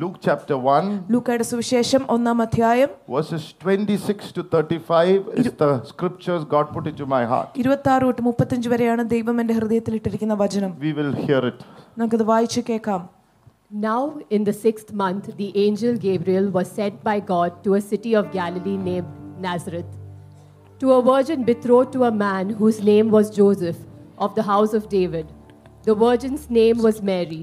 Luke chapter 1, ലൂക്കയുടെ സുവിശേഷം ഒന്നാം അധ്യായം verses 26 to 35 is the scriptures God put into my heart. ഇരുപത്തി ആറ് തൊട്ട് മുപ്പത്തഞ്ച് വരെയാണ് ദൈവം എന്റെ ഹൃദയത്തിൽ ഇട്ടിരിക്കുന്ന വചനം We will hear it. നമുക്കത് വായിച്ചു കേൾക്കാം Now, in the sixth month, the angel Gabriel was sent by God to a city of Galilee named Nazareth, to a virgin betrothed to a man whose name was Joseph, of the house of David. The virgin's name was Mary.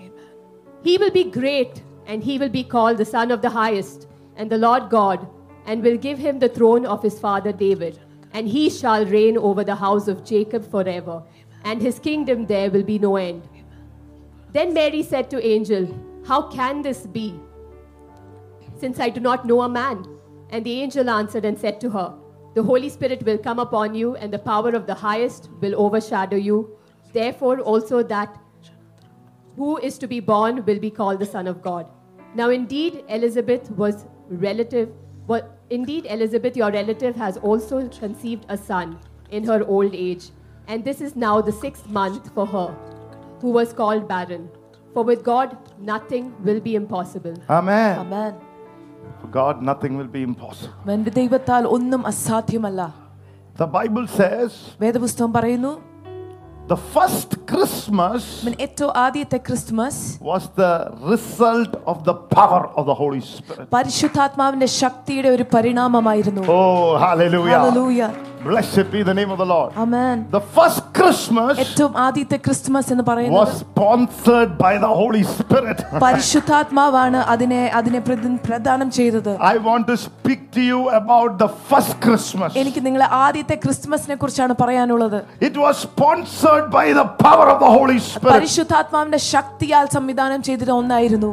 He will be great, and he will be called the Son of the Highest, and the Lord God, and will give him the throne of his father David. And he shall reign over the house of Jacob forever, and his kingdom there will be no end. Then Mary said to angel, How can this be? Since I do not know a man. And the angel answered and said to her, The Holy Spirit will come upon you, and the power of the highest will overshadow you. Therefore, also that who is to be born will be called the Son of God. Now, indeed, Elizabeth was relative. Well, indeed, Elizabeth, your relative, has also conceived a son in her old age, and this is now the sixth month for her, who was called barren. For with God, nothing will be impossible. Amen. Amen For God, nothing will be impossible. എന്റെ ദൈവത്താൽ ഒന്നും അസാധ്യമല്ല The Bible says വേദപുസ്തകം പറയുന്നു the first Christmas അവൻ ഏറ്റവും ആദ്യത്തെ Christmas was the result of the power of the Holy Spirit. പരിശുദ്ധാത്മാവിന്റെ ശക്തിയുടെ ഒരു പരിണാമമായിരുന്നു Oh, hallelujah. Hallelujah Blessed be the name of the Lord. Amen The first Christmas ഏറ്റവും ആദ്യത്തെ ക്രിസ്മസ് എന്ന് was പറയുന്നത് sponsored by the Holy Spirit. പരിശുദ്ധാത്മാവാണ് അതിനെ അതിനെ പ്രദ- പ്രദാനം ചെയ്തത് I want to speak to you about the first Christmas. എനിക്ക് നിങ്ങളെ ആദ്യത്തെ ക്രിസ്മസിനെ കുറിച്ചാണ് പറയാനുള്ളത് It was sponsored by the power of the Holy Spirit. പരിശുദ്ധാത്മാവിന്റെ ശക്തിയാൽ സംവിധാനം ചെയ്തിട്ട് ഒന്നായിരുന്നു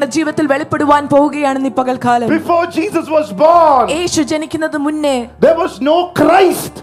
നിങ്ങളുടെ ജീവിതത്തിൽ വെളിപ്പെടുവാൻ പോവുകയാണ് ഈ പകൽക്കാലം. Before Jesus was born, യേശു ജനിക്കുന്നത് മുന്നേ there was no Christ.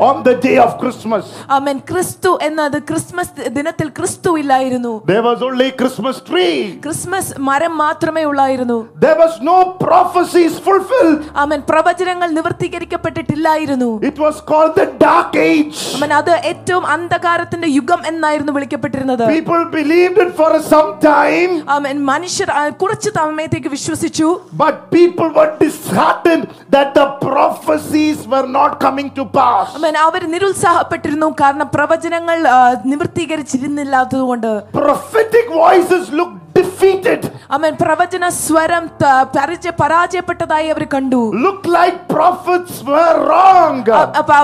on the day of Christmas. അവൻ ക്രിസ്തു എന്നത് ക്രിസ്മസ് ദിനത്തിൽ ക്രിസ്തു ഇല്ലായിരുന്നു There was only Christmas tree. Christmas മരം മാത്രമേ ഉള്ളായിരുന്നു There was no prophecies fulfilled. അവൻ പ്രവചനങ്ങൾ നിവർത്തീകരിക്കപ്പെട്ടിട്ടില്ലായിരുന്നു It was called the dark age. അവൻ അത് ഏറ്റവും അന്ധകാരത്തിന്റെ യുഗം എന്നായിരുന്നു വിളിക്കപ്പെട്ടിരുന്നത് People believed it for some time, അവൻ മനുഷ്യർ ആ, കുറച്ച് സമയത്തേക്ക് വിശ്വസിച്ചു but people were disheartened that the prophecies were not coming to pass. അവർ നിരുത്സാഹപ്പെട്ടിരുന്നു. കാരണം പ്രവചനങ്ങൾ ആ, നിവർത്തീകരിച്ചിരുന്നില്ലാത്തതുകൊണ്ട് Prophetic voices defeated, amen പ്രവചന സ്വരം പരാജയപ്പെട്ടതായി അവർ കണ്ടു. Look like prophets were wrong.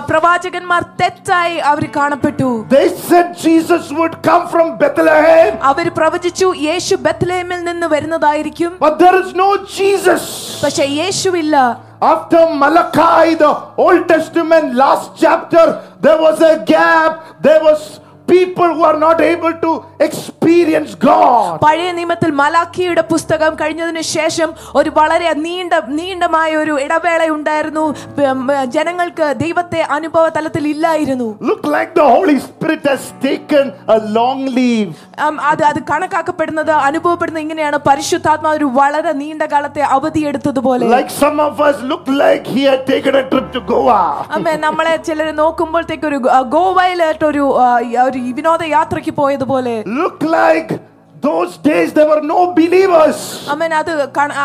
പ്രവാചകന്മാർ തെറ്റായി അവർ കാണപ്പെട്ടു. They said Jesus would come from Bethlehem, അവർ പ്രവചിച്ചു യേശു ബത്ലേമിൽ നിന്ന് വരുന്നതായിരിക്കും. But there is no Jesus. പക്ഷെ യേശുവില്ല. After Malachi, the Old Testament last chapter, there was a gap. There was people who are not able to experience God. പഴയ നിയമത്തിൽ മലാഖിയുടെ പുസ്തകം കഴിഞ്ഞതിന് ശേഷം ഒരു വളരെ നീണ്ട നീണ്ടമായ ഒരു ഇടവേള ഉണ്ടായിരുന്നു ഉം, ജനങ്ങൾക്ക് ദൈവത്തെ അനുഭവ തലത്തിൽ ഇല്ലായിരുന്നു Look like the Holy Spirit has taken a long leave. ഉം, അത് അത് കണക്കാക്കപ്പെടുന്നത് അനുഭവപ്പെടുന്നത് ഇങ്ങനെയാണ് പരിശുദ്ധാത്മാവ് ഒരു വളരെ നീണ്ട കാലത്തെ അവധി എടുത്തതുപോലെ Like some of us look like he had taken a trip to Goa. അമ്മേ നമ്മളെ ചിലർ നോക്കുമ്പോഴത്തേക്ക് ഒരു ഗോ- ഗോവയിലായിട്ട് ഒരു ആ, ഒരു വിനോദയാത്രയ്ക്ക് പോയതുപോലെ look like those days there were no believers. അമ്മൻ അത്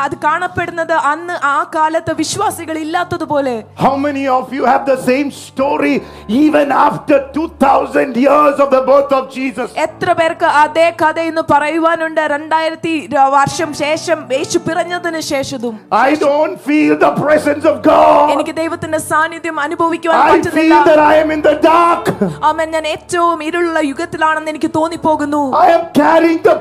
അത് കാണപ്പെടുന്നത് അന്ന് ആ കാലത്ത് വിശ്വാസികൾ ഇല്ലാത്തതുപോലെ How many of you have the same story even after 2000 years of the birth of Jesus? എത്ര പേർക്ക് അതേ കഥ ഇന്ന് പറയുവാനുണ്ട് രണ്ടായിരത്തി വർഷം ശേഷം യേശു പിറഞ്ഞതിന് ശേഷവും I don't feel the presence of God. എനിക്ക് ദൈവത്തിന്റെ സാന്നിധ്യം അനുഭവിക്കുവാൻ I feel that I am in the dark. അമ്മൻ ഞാൻ ഏറ്റവും ഇരുളുള്ള യുഗത്തിലാണെന്ന് എനിക്ക് തോന്നിപ്പോകുന്നു I am carrying the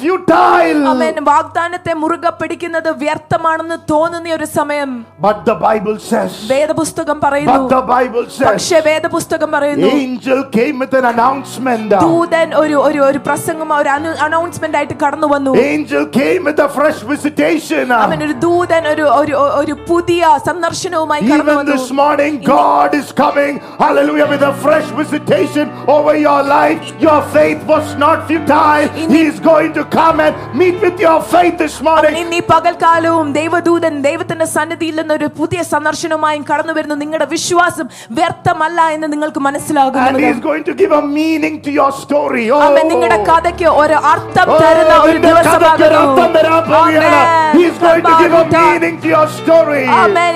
futile. അമ്മൻ വാഗ്ദാനത്തെ മുറുകെ പിടിക്കുന്നത് വ്യർത്ഥമാണെന്ന് തോന്നുന്ന ഒരു സമയം But the Bible says, വേദപുസ്തകം പറയുന്നു but the Bible says, പക്ഷേ വേദപുസ്തകം പറയുന്നു angel came with an announcement. ദൂതൻ ഒരു ഒരു ഒരു പ്രസംഗം ഒരു അനൗൺസ്മെന്റ് ആയിട്ട് കടന്നു വന്നു Angel came with a fresh visitation. അവൻ ഒരു ദൂതൻ ഒരു ഒരു ഒരു പുതിയ സന്ദർശനവുമായി കടന്നു Even വന്നു this morning, God is coming, hallelujah, with a fresh visitation over your life. Your faith was not futile. He is going to come and meet with your faith this morning. നീ പകൽക്കാലവും ദൈവദൂതൻ ദൈവത്തിന്റെ സന്നിധിയിൽ നിന്ന് ഒരു പുതിയ സന്ദർശനവുമായും കടന്നു വരുന്നു. നിങ്ങളുടെ വിശ്വാസം വ്യർത്ഥമല്ല എന്ന് നിങ്ങൾക്ക് മനസ്സിലാകും and he is going to give a meaning to your story. oh. അവൻ നിങ്ങളുടെ കഥയ്ക്ക് ഒരു അർത്ഥം oh, തരുന്ന ഒരു ദിവസമാകുന്നു.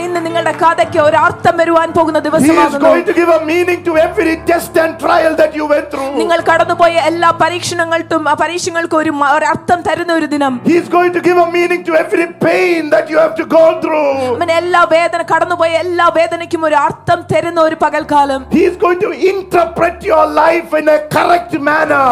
ഇന്ന് നിങ്ങളുടെ കഥയ്ക്ക് ഒരു അർത്ഥം വരുവാൻ പോകുന്ന ദിവസമാകുന്നു. നിങ്ങൾ കടന്നുപോയ എല്ലാ പരീക്ഷണങ്ങൾക്കും പരീക്ഷകൾക്ക് ഒരു മ- ഒരു അർത്ഥം തരുന്ന ഒരു ദിനം He is going to give a meaning to every pain that you have to go through. അവൻ എല്ലാ വേദന കടന്നുപോയ എല്ലാ വേദനയ്ക്കും ഒരു അർത്ഥം തരുന്ന ഒരു പകൽക്കാലം He is going to interpret your life in a correct അമ്മ manner.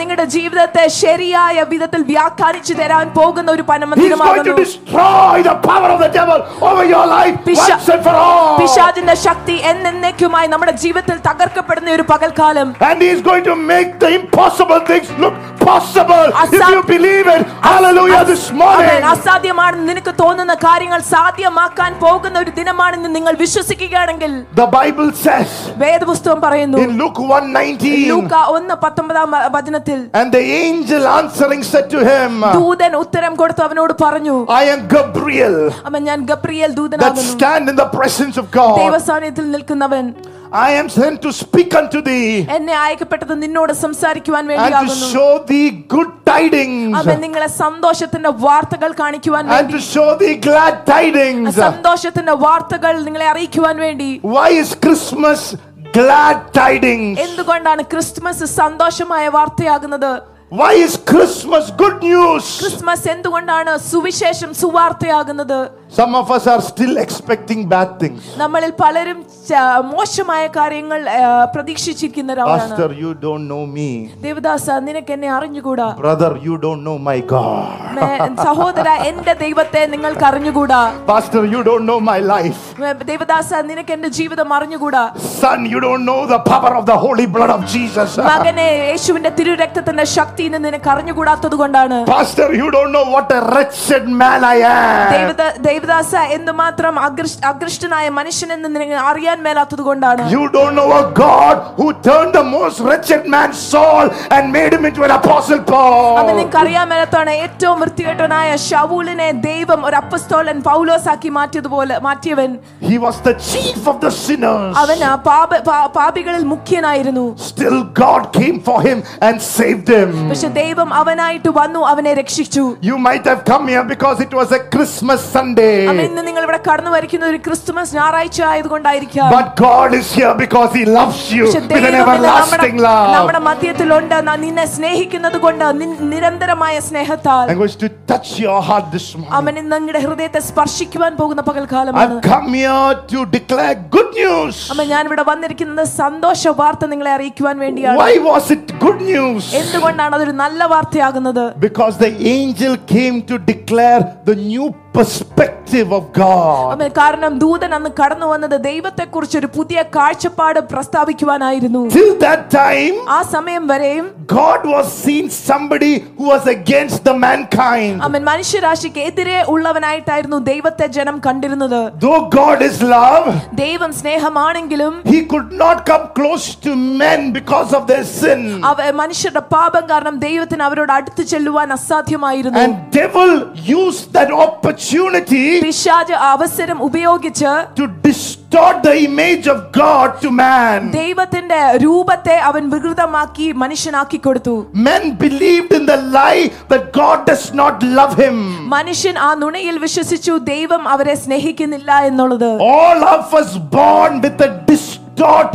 നിങ്ങളുടെ ജീവിതത്തെ ശരിയായ വിധത്തിൽ വ്യാഖ്യാനിച്ചു തരാൻ പോകുന്ന ഒരു പരമ He is going to ദിനമാകുന്നു destroy the power of the devil over your life പിശാ- once and for all. പിശാചിന്റെ ശക്തി എന്നേക്കുമായി നമ്മുടെ ജീവിതത്തിൽ തകർക്കപ്പെടുന്ന ഒരു പകൽക്കാലം And he is going to make the impossible things look possible if Asa- you believe it. Hallelujah this morning. അസാധ്യമാണെന്ന് നിനക്ക് തോന്നുന്ന കാര്യങ്ങൾ സാധ്യമാക്കാൻ പോകുന്ന ഒരു ദിനമാണെന്ന് നിങ്ങൾ വിശ്വസിക്കുകയാണെങ്കിൽ The Bible says വേദപുസ്തകം പറയുന്നു in Luke 119, ലൂക്ക ഒന്ന് പത്തൊമ്പതാം വ- വചനത്തിൽ and the angel answering said to him, ദൂതൻ ഉത്തരം കൊടുത്തു അവനോട് പറഞ്ഞു I am Gabriel അവൻ ഞാൻ ഗബ്രിയേൽ that ദൂതനാകുന്നു stand in the presence of God. ദൈവസാന്നിധ്യത്തിൽ നിൽക്കുന്നവൻ I am sent to speak unto thee എന്നെ അയക്കപ്പെട്ടത് നിന്നോട് സംസാരിക്കുവാൻ and to വേണ്ടിയാകുന്നു show thee good tidings അവൻ നിങ്ങളെ സന്തോഷത്തിന്റെ വാർത്തകൾ കാണിക്കുവാൻ and വേണ്ടി to show thee glad tidings. സന്തോഷത്തിന്റെ വാർത്തകൾ നിങ്ങളെ അറിയിക്കുവാൻ വേണ്ടി Why is Christmas glad tidings? എന്തുകൊണ്ടാണ് Christmas സന്തോഷമായ വാർത്തയാകുന്നത് Why is Christmas good news? Christmas എന്തുകൊണ്ടാണ് സുവിശേഷം സുവാർത്തയാകുന്നത് Some of us are still expecting bad things. നമ്മളിൽ പലരും മോശമായ കാര്യങ്ങൾ പ്രതീക്ഷിച്ചിരിക്കുന്നവരാണ് Pastor, you don't know me. ദേവദാസ നിനക്ക് എന്നെ അറിഞ്ഞുകൂടാ Brother, you don't know my God. സഹോദര എന്റെ ദൈവത്തെ നിങ്ങൾക്ക് അറിഞ്ഞുകൂടാ Pastor, you don't know my life. ദേവദാസ നിനക്ക് ജീവിതം അറിഞ്ഞുകൂടാ Son, you don't know the power of the holy blood of Jesus. മകനെ യേശുവിന്റെ തിരുരക്തത്തിന്റെ ശക്തി എന്ന് നിനക്ക് Pastor, you don't know what a wretched man I am. ദേവദ ദേവദാസ എന്തുമാത്രം അഗ്രഷ്- അഗ്രഷ്ടനായ മനുഷ്യനെന്ന് നിനക്ക് അറിയാൻ മേലാത്തത് കൊണ്ടാണ് You don't know a God who turned the most wretched man Saul and made him into an apostle അത് Paul. നിങ്ങൾക്ക് അറിയാൻ മേലത്താണ് ഏറ്റവും വൃത്തികെട്ടനായ ഷൗലിനെ ദൈവം ഒരു അപ്പസ്തോലൻ പൗലോസാക്കി മാറ്റിയതുപോലെ മാറ്റിയവൻ He was the chief of the sinners. അവൻ ആ പാപ പാ- പാപികളിൽ മുഖ്യനായിരുന്നു Still, God came for him and saved him. പക്ഷെ ദൈവം അവനായിട്ട് വന്നു അവനെ രക്ഷിച്ചു You might have come here because it was a Christmas Sunday. ഇന്ന് നിങ്ങൾ ഇവിടെ കടന്നു വരിക്കുന്ന ഒരു ക്രിസ്തുമസ് ഞായറാഴ്ച ആയതുകൊണ്ടായിരിക്കാം But God is here because He loves you with an everlasting love. നമ്മുടെ മധ്യത്തിലുണ്ട് ഞാൻ നിന്നെ സ്നേഹിക്കുന്നത് കൊണ്ട് നിരന്തരമായ സ്നേഹത്താൽ I'm going to touch your heart this morning. അവൻ ഇന്ന് നിങ്ങളുടെ ഹൃദയത്തെ സ്പർശിക്കുവാൻ പോകുന്ന പകൽക്കാലമാണ് I've come here to declare good news. അമ്മ ഞാൻ ഇവിടെ വന്നിരിക്കുന്നത് സന്തോഷ വാർത്ത നിങ്ങളെ അറിയിക്കുവാൻ വേണ്ടിയാണ് Why was it good news? എന്തുകൊണ്ടാണ് അതൊരു നല്ല വാർത്തയാകുന്നത് Because the angel came to declare the new perspective of God. കാരണം ദൂതൻ അന്ന് കടന്നു വന്നത് ദൈവത്തെക്കുറിച്ച് ഒരു പുതിയ കാഴ്ചപ്പാട് പ്രസ്താവിക്കുവാനായിരുന്നു Till that time, ആ സമയം വരെയും God was seen somebody who was against the mankind. അവൻ മനുഷ്യരാശിക്ക് എതിരെ ഉള്ളവനായിട്ടായിരുന്നു ദൈവത്തെ ജനം കണ്ടിരുന്നത് Though God is love, ദൈവം സ്നേഹമാണെങ്കിലും He could not come close to men because of their sin. അവ മനുഷ്യരുടെ പാപം കാരണം ദൈവത്തിന് അവരോട് അടുത്തു ചെല്ലുവാൻ അസാധ്യമായിരുന്നു And devil used that opportunity പിശാജ് ആ അവസരം ഉപയോഗിച്ച് to distort the image of God to man. ദൈവത്തിന്റെ രൂപത്തെ അവൻ വികൃതമാക്കി മനുഷ്യനാക്കി കൊടുത്തു Men believed in the lie that God does not love him. മനുഷ്യൻ ആ നുണയിൽ വിശ്വസിച്ചു ദൈവം അവരെ സ്നേഹിക്കുന്നില്ല എന്നുള്ളത് All of us born with a distort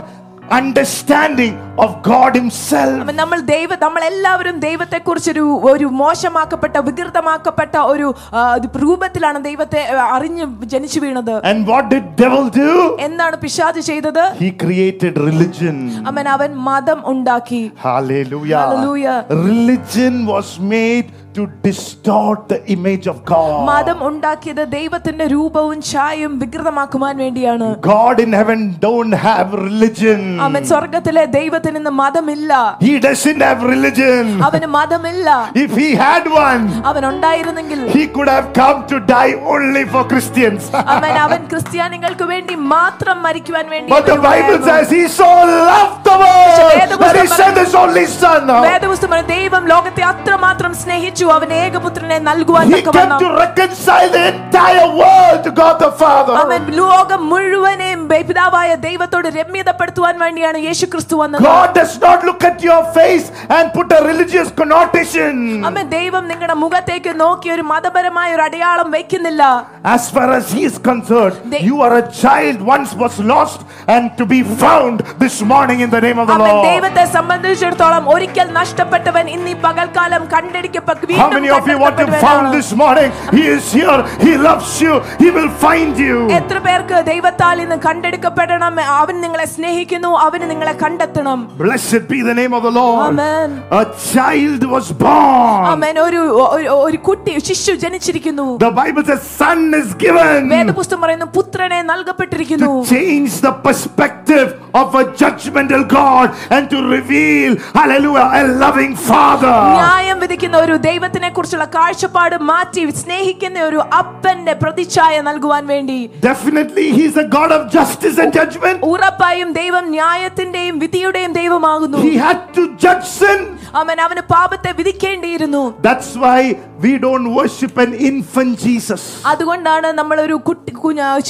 understanding of God Himself. അപ്പൊ നമ്മൾ ദൈവ നമ്മൾ എല്ലാവരും ദൈവത്തെ കുറിച്ചൊരു ഒരു മോശമാക്കപ്പെട്ട വികൃതമാക്കപ്പെട്ട ഒരു ആ, ഒരു രൂപത്തിലാണ് ദൈവത്തെ ആ, അറിഞ്ഞ് ജനിച്ചു വീണത് And what did devil do? എന്താണ് പിശാജ് ചെയ്തത് He created religion. അവൻ അവൻ മതം ഉണ്ടാക്കി Hallelujah. Hallelujah. Religion was made to distort the image of God. മതം ഉണ്ടാക്കിയത് ദൈവത്തിന്റെ രൂപവും ഛായയും വികൃതമാക്കുവാൻ വേണ്ടിയാണ് God in heaven don't have religion. അവൻ സ്വർഗത്തിലെ ദൈവത്തിന് ഇന്ന് മതമില്ല He doesn't have religion. അവന് മതമില്ല If he had one, അവൻ ഉണ്ടായിരുന്നെങ്കിൽ he could have come to die only for Christians. അവൻ അവൻ ക്രിസ്ത്യാനികൾക്ക് വേണ്ടി മാത്രം മരിക്കുവാൻ വേണ്ടി But the Bible വരുവായിരുന്നു. says he so loved the world that he sent his only son. വേദപുസ്തകം പറയുന്നു, ദൈവം ലോകത്തെ അത്രമാത്രം സ്നേഹിച്ചു അവൻ ഏകപുത്രനെ നൽകുവാൻ He came തക്കവണ്ണം to reconcile the entire world to God the Father. അവൻ ലോകം മുഴുവനെയും പിതാവായ ദൈവത്തോട് രമ്യതപ്പെടുത്തുവാൻ വേണ്ടിയാണ് യേശു ക്രിസ്തു വന്നത് God does not look at your face and put a religious connotation. അമ്മ ദൈവം നിങ്ങളുടെ മുഖത്തേക്ക് നോക്കി ഒരു മതപരമായ ഒരു അടയാളം വെക്കുന്നില്ല As far as he is concerned, They- you are a child once was lost and to be found this morning in the name of the അവൻ Lord. ദൈവത്തെ സംബന്ധിച്ചിടത്തോളം ഒരിക്കൽ നഷ്ടപ്പെട്ടവൻ ഇന്ന് ഈ പകൽക്കാലം കണ്ടെടുക്കപ്പെട്ട How many of you want to be found this morning? He is here. He loves you. He will find you. എത്ര പേർക്ക് ദൈവത്താൽ ഇന്ന് കണ്ടെടുക്കപ്പെടണം അവൻ നിങ്ങളെ സ്നേഹിക്കുന്നു അവന് നിങ്ങളെ കണ്ടെത്തണം Blessed be the name of the Lord. Amen. A child was born. അവൻ ഒരു ഒരു- ഒരു കുട്ടി ശിശു ജനിച്ചിരിക്കുന്നു The Bible says, Son is given വേദപുസ്തകം പറയുന്നു പുത്രനെ നൽകപ്പെട്ടിരിക്കുന്നു to change the perspective of a judgmental God and to reveal, hallelujah, a loving Father. ന്യായം വിധിക്കുന്ന ഒരു കുടുംബത്തിനെ കുറിച്ചുള്ള കാഴ്ചപ്പാട് മാറ്റി സ്നേഹിക്കുന്ന ഒരു അപ്പന്റെ പ്രതിച്ഛായ നൽകുവാൻ വേണ്ടി definitely he is a God of justice and judgment ഉറപ്പായും ദൈവം ന്യായത്തിന്റെയും വിധിയുടെയും ദൈവമാകുന്നു. He had to judge sin അവൻ അവന് പാപത്തെ വിധിക്കേണ്ടിയിരുന്നു. That's why we don't worship an infant Jesus അതുകൊണ്ടാണ് നമ്മൾ ഒരു കുട്ടി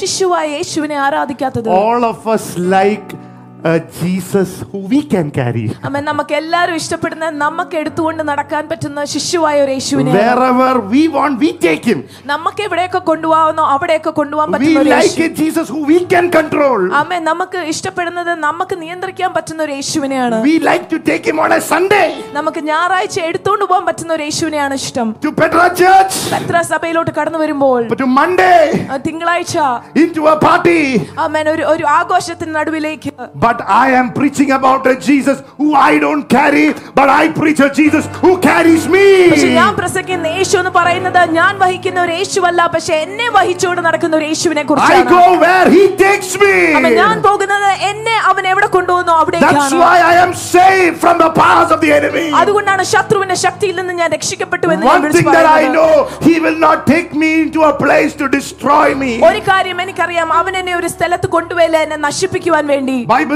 ശിശുവായ യേശുവിനെ ആരാധിക്കാത്തത്. All of us like Jesus who we can carry അമ്മ നമുക്ക് എല്ലാവരും ഇഷ്ടപ്പെടുന്ന നമുക്ക് എടുത്തുകൊണ്ട് നടക്കാൻ പറ്റുന്ന ശിശുവായ ഒരു യേശുവിനെ wherever we want we take him നമുക്ക് എവിടെയൊക്കെ കൊണ്ടുപോകുന്നോ അവിടെയൊക്കെ കൊണ്ടുപോകാൻ പറ്റുന്ന ഒരു like Jesus who we can control അമ്മ നമുക്ക് ഇഷ്ടപ്പെടുന്നത് നമുക്ക് നിയന്ത്രിക്കാൻ പറ്റുന്ന ഒരു യേശുവിനെയാണ് we like to take him on a Sunday നമുക്ക് ഞായറാഴ്ച എടുത്തുകൊണ്ട് പോകാൻ പറ്റുന്ന ഒരു യേശുവിനെയാണ് ഇഷ്ടം. ടു പെട്ര ചർച്ച് പെട്ര സഭയിലോട്ട് കടന്നു വരുമ്പോൾ ടു മൺഡേ തിങ്കളാഴ്ച. ഇൻടു എ പാർട്ടി ആമേൻ ഒരു ഒരു ആഘോഷത്തിന് നടുവിലേക്ക്. But But I am preaching about a Jesus who I don't carry, but I preach a Jesus who carries me. പക്ഷെ ഞാൻ പ്രസംഗിക്കുന്ന യേശു എന്ന് പറയുന്നത് ഞാൻ വഹിക്കുന്ന ഒരു യേശുവല്ല പക്ഷെ എന്നെ വഹിച്ചുകൊണ്ട് നടക്കുന്ന ഒരു യേശുവിനെ I കുറിച്ചാണ് go where He takes me. അമ്മ ഞാൻ പോകുന്നത് എന്നെ അവൻ എവിടെ കൊണ്ടുപോകുന്നു That's അവിടേക്കാണ് why I am saved from the powers of the enemy. അതുകൊണ്ടാണ് ശത്രുവിന്റെ ശക്തിയിൽ നിന്ന് ഞാൻ രക്ഷപ്പെട്ടു എന്ന് ഞാൻ One വിളിച്ചു thing that I പറയുന്നത്. know, He will not take me into a place to destroy me. ഒരു കാര്യം എനിക്കറിയാം അവൻ എന്നെ ഒരു സ്ഥലത്ത് കൊണ്ടുപോയില്ല എന്നെ നശിപ്പിക്കുവാൻ വേണ്ടി Bible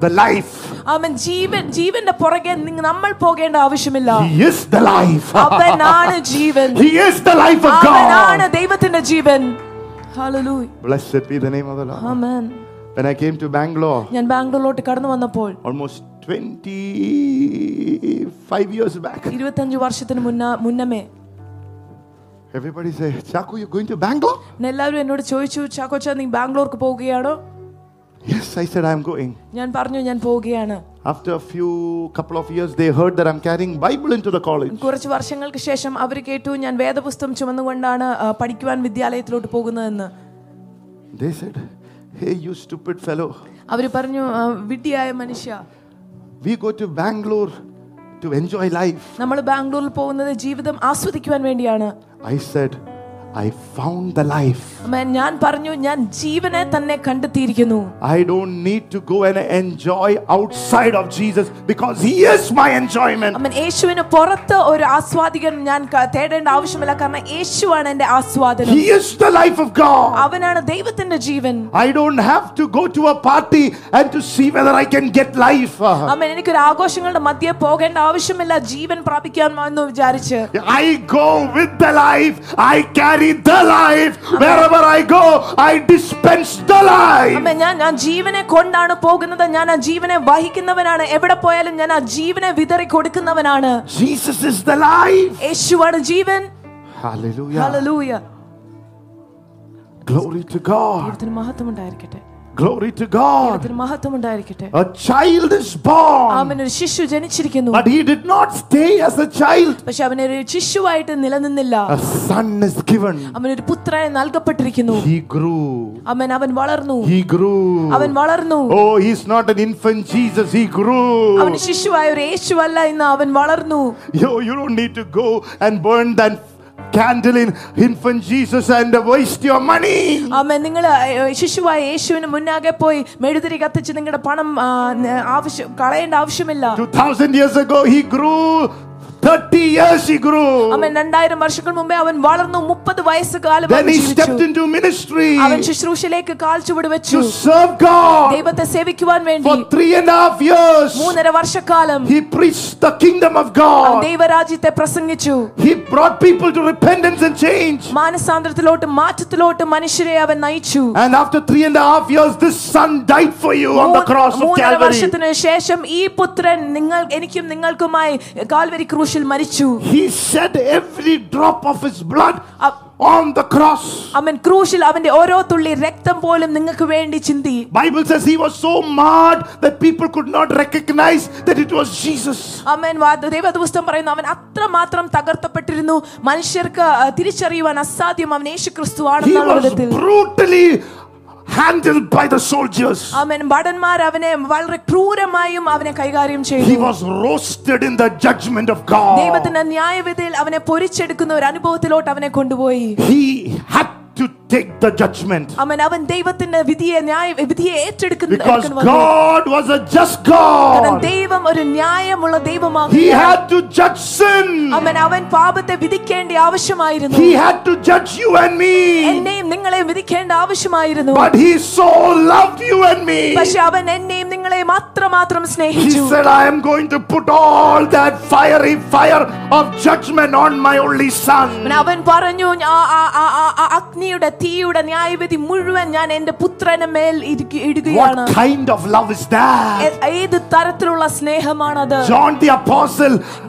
the life. അവൻ ജീവൻ ജീവന്റെ പുറകെ നിങ്ങ- നമ്മൾ പോകേണ്ട ആവശ്യമില്ല He is the life. അവനാണ് ജീവൻ He is the life of അവനാണ് God. ദൈവത്തിന്റെ ജീവൻ Hallelujah. Blessed be the name of the Lord. Amen. When I came to Bangalore ഞാൻ ബാംഗ്ലൂരിലോട്ട് കടന്നു വന്നപ്പോൾ almost 25 years back, ഇരുപത്തഞ്ച് വർഷത്തിന് മുന്ന മുന്നമേ everybody say, Chaku, you're going to Bangalore? പിന്നെ എല്ലാവരും എന്നോട് ചോദിച്ചു ചാക്കോച്ച നീ ബാംഗ്ലൂർക്ക് പോവുകയാണോ Yes, I said, I'm going. ഞാൻ പറഞ്ഞു ഞാൻ പോവുകയാണ് After a few couple of years, they heard that I'm carrying Bible into the college. കുറച്ച് വർഷങ്ങൾക്ക് ശേഷം അവർ കേട്ടു ഞാൻ വേദപുസ്തകം ചുമന്നുകൊണ്ടാണ് ആ, പഠിക്കുവാൻ വിദ്യാലയത്തിലോട്ട് പോകുന്നതെന്ന് They said, Hey, you stupid fellow, അവർ പറഞ്ഞു "ആ, വിഡ്ഢിയായ മനുഷ്യ we go to Bangalore to enjoy life. നമ്മൾ ബാംഗ്ലൂരിൽ പോകുന്നത് ജീവിതം ആസ്വദിക്കുവാൻ വേണ്ടിയാണ് I said, I found the life. അമ്മ, ഞാൻ പറഞ്ഞു ഞാൻ ജീവനെ തന്നെ കണ്ടെത്തിയിരിക്കുന്നു I don't need to go and enjoy outside of Jesus because He is my enjoyment. അമ്മൻ യേശുവിന് പുറത്ത് ഒരു ആസ്വാദികൻ ഞാൻ ക- തേടേണ്ട ആവശ്യമില്ല കാരണം യേശുവാണ് എന്റെ ആസ്വാദനം He is the life of God. അവനാണ് ദൈവത്തിന്റെ ജീവൻ I don't have to go to a party and to see whether I can get life. അമ്മൻ എനിക്കൊരു ആഘോഷങ്ങളുടെ മധ്യേ പോകേണ്ട ആവശ്യമില്ല ജീവൻ പ്രാപിക്കാൻ എന്ന് വിചാരിച്ച് I go with the life. I Carry the life. Wherever I go, I dispense the life. ഞാൻ ഞാൻ ജീവനെ കൊണ്ടാണ് പോകുന്നത് ഞാൻ ആ ജീവനെ വഹിക്കുന്നവനാണ് എവിടെ പോയാലും ഞാൻ ആ ജീവനെ വിതറി കൊടുക്കുന്നവനാണ് Jesus is the life. യേശുവാണ് ജീവൻ Hallelujah. ഹല്ലേലൂയ Glory to God. ദൈവത്തിന് മഹത്വം ഉണ്ടായിരിക്കട്ടെ Glory to God. ദൈവത്തിന് മഹത്വം ഉണ്ടായിരിക്കട്ടെ A child is born. അവൻ ഒരു ശിശു ജനിച്ചിരിക്കുന്നു But he did not stay as a child. പക്ഷെ ഒരു ശിശുവായിട്ട് നിലനിന്നില്ല A son is given. അവൻ ഒരു പുത്രനെ നൽകപ്പെട്ടിരിക്കുന്നു He grew. അവൻ അവൻ വളർന്നു He grew. അവൻ വളർന്നു Oh, he is not an infant Jesus. He grew. അവൻ ശിശുവായ ഒരു യേശുവല്ല ഇന്ന് അവൻ വളർന്നു Yo, you don't need to go and burn that candle in infant Jesus and waste your money. അവൻ നിങ്ങൾ ശിശുവായ യേശുവിന് മുന്നാകെ പോയി മെഴുതിരി കത്തിച്ച് നിങ്ങളുടെ പണം ആ, ന- ആവശ്യം കളയേണ്ട ആവശ്യമില്ല 2000 years ago, he grew. 30 years he grew. അവൻ രണ്ടായിരം വർഷങ്ങൾ മുമ്പേ അവൻ വളർന്നു മുപ്പത് വയസ്സുകാലം Then അവൻ he ജീവിച്ചു stepped into ministry അവൻ ശുശ്രൂഷയിലേക്ക് കാൽ ചുവട് വെച്ചു to serve God. ദൈവത്തെ സേവിക്കുവാൻ വേണ്ടി For three and a half years, മൂന്നര വർഷക്കാലം he preached the kingdom of അവൻ God. ദൈവരാജ്യത്തെ പ്രസംഗിച്ചു He brought people to repentance and change. മാനസാന്തരത്തിലോട്ട് മാറ്റത്തിലോട്ട് മനുഷ്യരെ അവൻ നയിച്ചു And after three and a half years, this son died for you on the cross of മൂന്നര Calvary. വർഷത്തിന് ശേഷം ഈ പുത്രൻ നിങ്ങൾ എനിക്കും നിങ്ങൾക്കുമായി കാൽവരി ക്രൂശിൽ മരിച്ചു He shed every drop of his blood uh- on the cross. അവൻ ക്രൂശിൽ അവന്റെ ഓരോ തുള്ളി രക്തം പോലും നിങ്ങൾക്ക് വേണ്ടി ചിന്തി Bible says he was so marred that people could not recognize that it was Jesus. അവൻ ദൈവദുസ്തം പറയുന്നു അവൻ അത്രമാത്രം തകർത്തപ്പെട്ടിരുന്നു മനുഷ്യർക്ക് ആ, തിരിച്ചറിയുവാൻ അസാധ്യം അവൻ യേശു ക്രിസ്തു He ആണെന്നുള്ള was വിധത്തിൽ brutally handled by the soldiers. അവൻ ഭടന്മാർ അവനെ വളരെ ക്രൂരമായും അവനെ കൈകാര്യം He ചെയ്തു was roasted in the judgment of God. ദൈവത്തിന്റെ ന്യായവിധിയിൽ അവനെ പൊരിച്ചെടുക്കുന്ന ഒരു അനുഭവത്തിലോട്ട് അവനെ കൊണ്ടുപോയി He had to take the judgment അവൻ അവൻ ദൈവത്തിന്റെ വിധിയെ ന്യായ വിധിയെ ഏറ്റെടുക്കുന്ന because എടുക്കുന്നു വന്നു. God was a just കാരണം God. ദൈവം ഒരു ന്യായമുള്ള He ദൈവമാകുന്നു had to judge sin. അവൻ അവൻ പാപത്തെ വിധിക്കേണ്ട ആവശ്യമായിരുന്നു He had to judge you and me. എന്നെയും നിങ്ങളെയും വിധിക്കേണ്ട ആവശ്യമായിരുന്നു But he so loved you and me. പക്ഷെ അവൻ എന്നെയും നിങ്ങളെയും അത്രമാത്രം He സ്നേഹിച്ചു said, I am going to put all that fiery fire of judgment on my only son. അവൻ പറഞ്ഞു "ആ- ആ- ആ- ആ- ആ അഗ്നിയുടെ തീയുടെ ന്യായവിധി മുഴുവൻ ഞാൻ എന്റെ പുത്രന് മേൽ ഇരിക്ക- ഇടുകയാണ് What kind of love is that? ഏ- ഏത് തരത്തിലുള്ള സ്നേഹമാണത് John the Apostle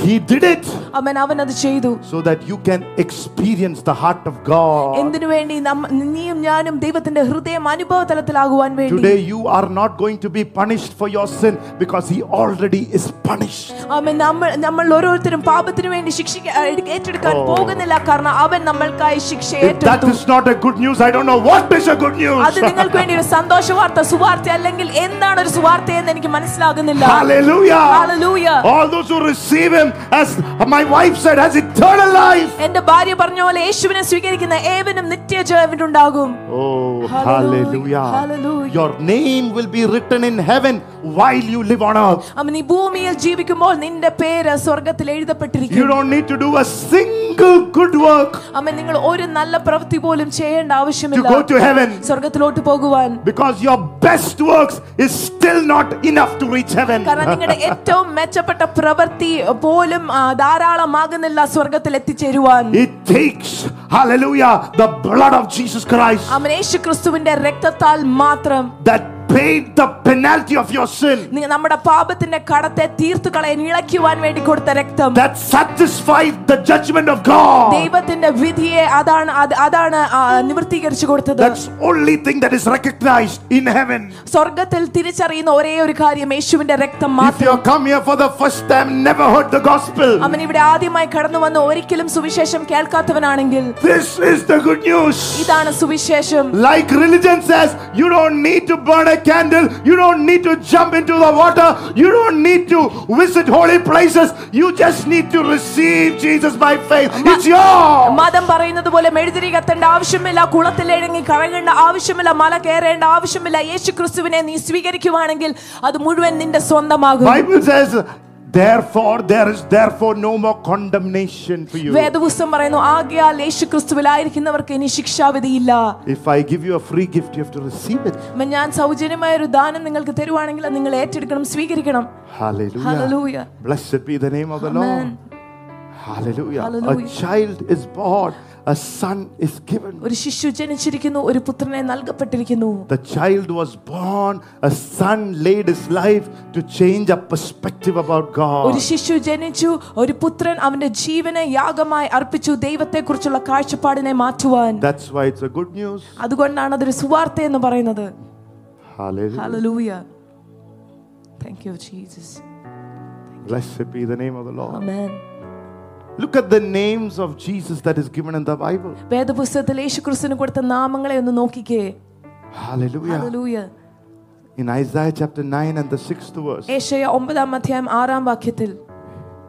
He did it അവൻ അവൻ അത് ചെയ്തു so that you can experience the heart of God. എന്തിനു വേണ്ടി നമ്മ- നീയും ഞാനും ദൈവത്തിന്റെ ഹൃദയം അനുഭവ തലത്തിലാകുവാൻ വേണ്ടി Today, you are not going to be punished for your sin because He already is punished. അവൻ നമ്മൾ നമ്മൾ ഓരോരുത്തരും പാപത്തിനു വേണ്ടി ശിക്ഷ ഏറ്റെടുക്കാൻ പോകുന്നില്ല കാരണം അവൻ നമ്മൾക്കായി ശിക്ഷ If that ഏറ്റെടുത്തു is not a good news, I don't know what is a good news. അത് നിങ്ങൾക്ക് വേണ്ടി ഒരു സന്തോഷ വാർത്ത സുവാർത്ത അല്ലെങ്കിൽ എന്താണ് ഒരു സുവാർത്ത എന്ന് എനിക്ക് മനസ്സിലാകുന്നില്ല Hallelujah. Hallelujah. All those who receive Him them, as my wife said, has eternal life. എന്റെ ഭാര്യ പറഞ്ഞ പോലെ യേശുവിനെ സ്വീകരിക്കുന്ന ഏവനും നിത്യജീവനുണ്ടാകും Oh, Hallelujah. hallelujah. Hallelujah. Your name will be written in heaven while you live on earth. അവൻ നീ ഭൂമിയിൽ ജീവിക്കുമ്പോൾ നിന്റെ പേര് സ്വർഗത്തിൽ You എഴുതപ്പെട്ടിരിക്കും don't need to do a single good work അമ്മ നിങ്ങൾ ഒരു നല്ല പ്രവൃത്തി പോലും ചെയ്യേണ്ട to ആവശ്യമില്ല go to heaven സ്വർഗത്തിലോട്ട് പോകുവാൻ because your best works is still not enough to reach heaven. കാരണം നിങ്ങളുടെ ഏറ്റവും മെച്ചപ്പെട്ട പ്രവൃത്തി പോലും ധാരാളമാകുന്നില്ല സ്വർഗത്തിൽ എത്തിച്ചേരുവാൻ. It takes hallelujah the blood of Jesus Christ അവൻ ക്രിസ്തുവിന്റെ രക്തത്താൽ മാത്രം. paid the penalty of your sin, നി- നമ്മുടെ പാപത്തിന്റെ കടത്തെ തീർത്തു കളയാൻ ഇളക്കുവാൻ വേണ്ടി കൊടുത്ത രക്തം that satisfied the judgment of God. ദൈവത്തിന്റെ വിധിയെ അതാണ് അത്- അതാണ് ആ, നിവൃത്തീകരിച്ചു കൊടുത്തത് That's only thing that is recognized in heaven. സ്വർഗത്തിൽ തിരിച്ചറിയുന്ന ഒരേ ഒരു കാര്യം യേശുവിന്റെ രക്തം If മാത്രം you come here for the first time, never heard the gospel, അവൻ ഇവിടെ ആദ്യമായി കടന്നു വന്ന് ഒരിക്കലും സുവിശേഷം കേൾക്കാത്തവനാണെങ്കിൽ this is the good news. ഇതാണ് സുവിശേഷം Like religion says, you don't need to burn a candle, you don't need to jump into the water, you don't need to visit holy places, you just need to receive Jesus by faith. It's yours. മതം പറയുന്നത് പോലെ മെഴുതിരി കത്തേണ്ട ആവശ്യമില്ല കുളത്തിൽ ഇഴങ്ങി കറങ്ങേണ്ട ആവശ്യമില്ല മല കയറേണ്ട ആവശ്യമില്ല യേശു ക്രിസ്തുവിനെ നീ സ്വീകരിക്കുവാണെങ്കിൽ അത് മുഴുവൻ നിന്റെ സ്വന്തമാകും Bible says, therefore there is therefore no more condemnation for you. വേദപുസ്തകം പറയുന്നു ആകയാൽ യേശു ക്രിസ്തുവിലായിരിക്കുന്നവർക്ക് ഇനി ശിക്ഷാവിധിയില്ല If I give you a free gift, you have to receive it. അമ്മ, ഞാൻ സൗജന്യമായ ഒരു ദാനം നിങ്ങൾക്ക് തരുവാണെങ്കിൽ അത് നിങ്ങൾ ഏറ്റെടുക്കണം സ്വീകരിക്കണം Hallelujah. Hallelujah. Blessed be the name of the Amen. Lord. Hallelujah. Hallelujah. A child is born, a son is given. ഒരു ശിശു ജനിച്ചിരിക്കുന്നു ഒരു പുത്രനെ നൽകപ്പെട്ടിരിക്കുന്നു The child was born, a son laid his life to change a perspective about ഒരു God. ശിശു ജനിച്ചു ഒരു പുത്രൻ അവന്റെ ജീവനെ യാഗമായി അർപ്പിച്ചു ദൈവത്തെ കുറിച്ചുള്ള കാഴ്ചപ്പാടിനെ മാറ്റുവാൻ That's why it's a good news. അതുകൊണ്ടാണ് അതൊരു സുവാർത്ത എന്ന് പറയുന്നത് Hallelujah. Hallelujah thank you Jesus Blessed be the name of the Lord. Amen Look at the names of Jesus that is given in the Bible. വേദപുസ്തകത്തിൽ യേശുക്രിസ്തുവിന് കൊടുത്ത നാമങ്ങളെ ഒന്ന് നോക്കിക്കേ Hallelujah. Hallelujah In Isaiah chapter 9 and the sixth verse, ഏശയ ഒമ്പതാം അധ്യായം ആറാം വാക്യത്തിൽ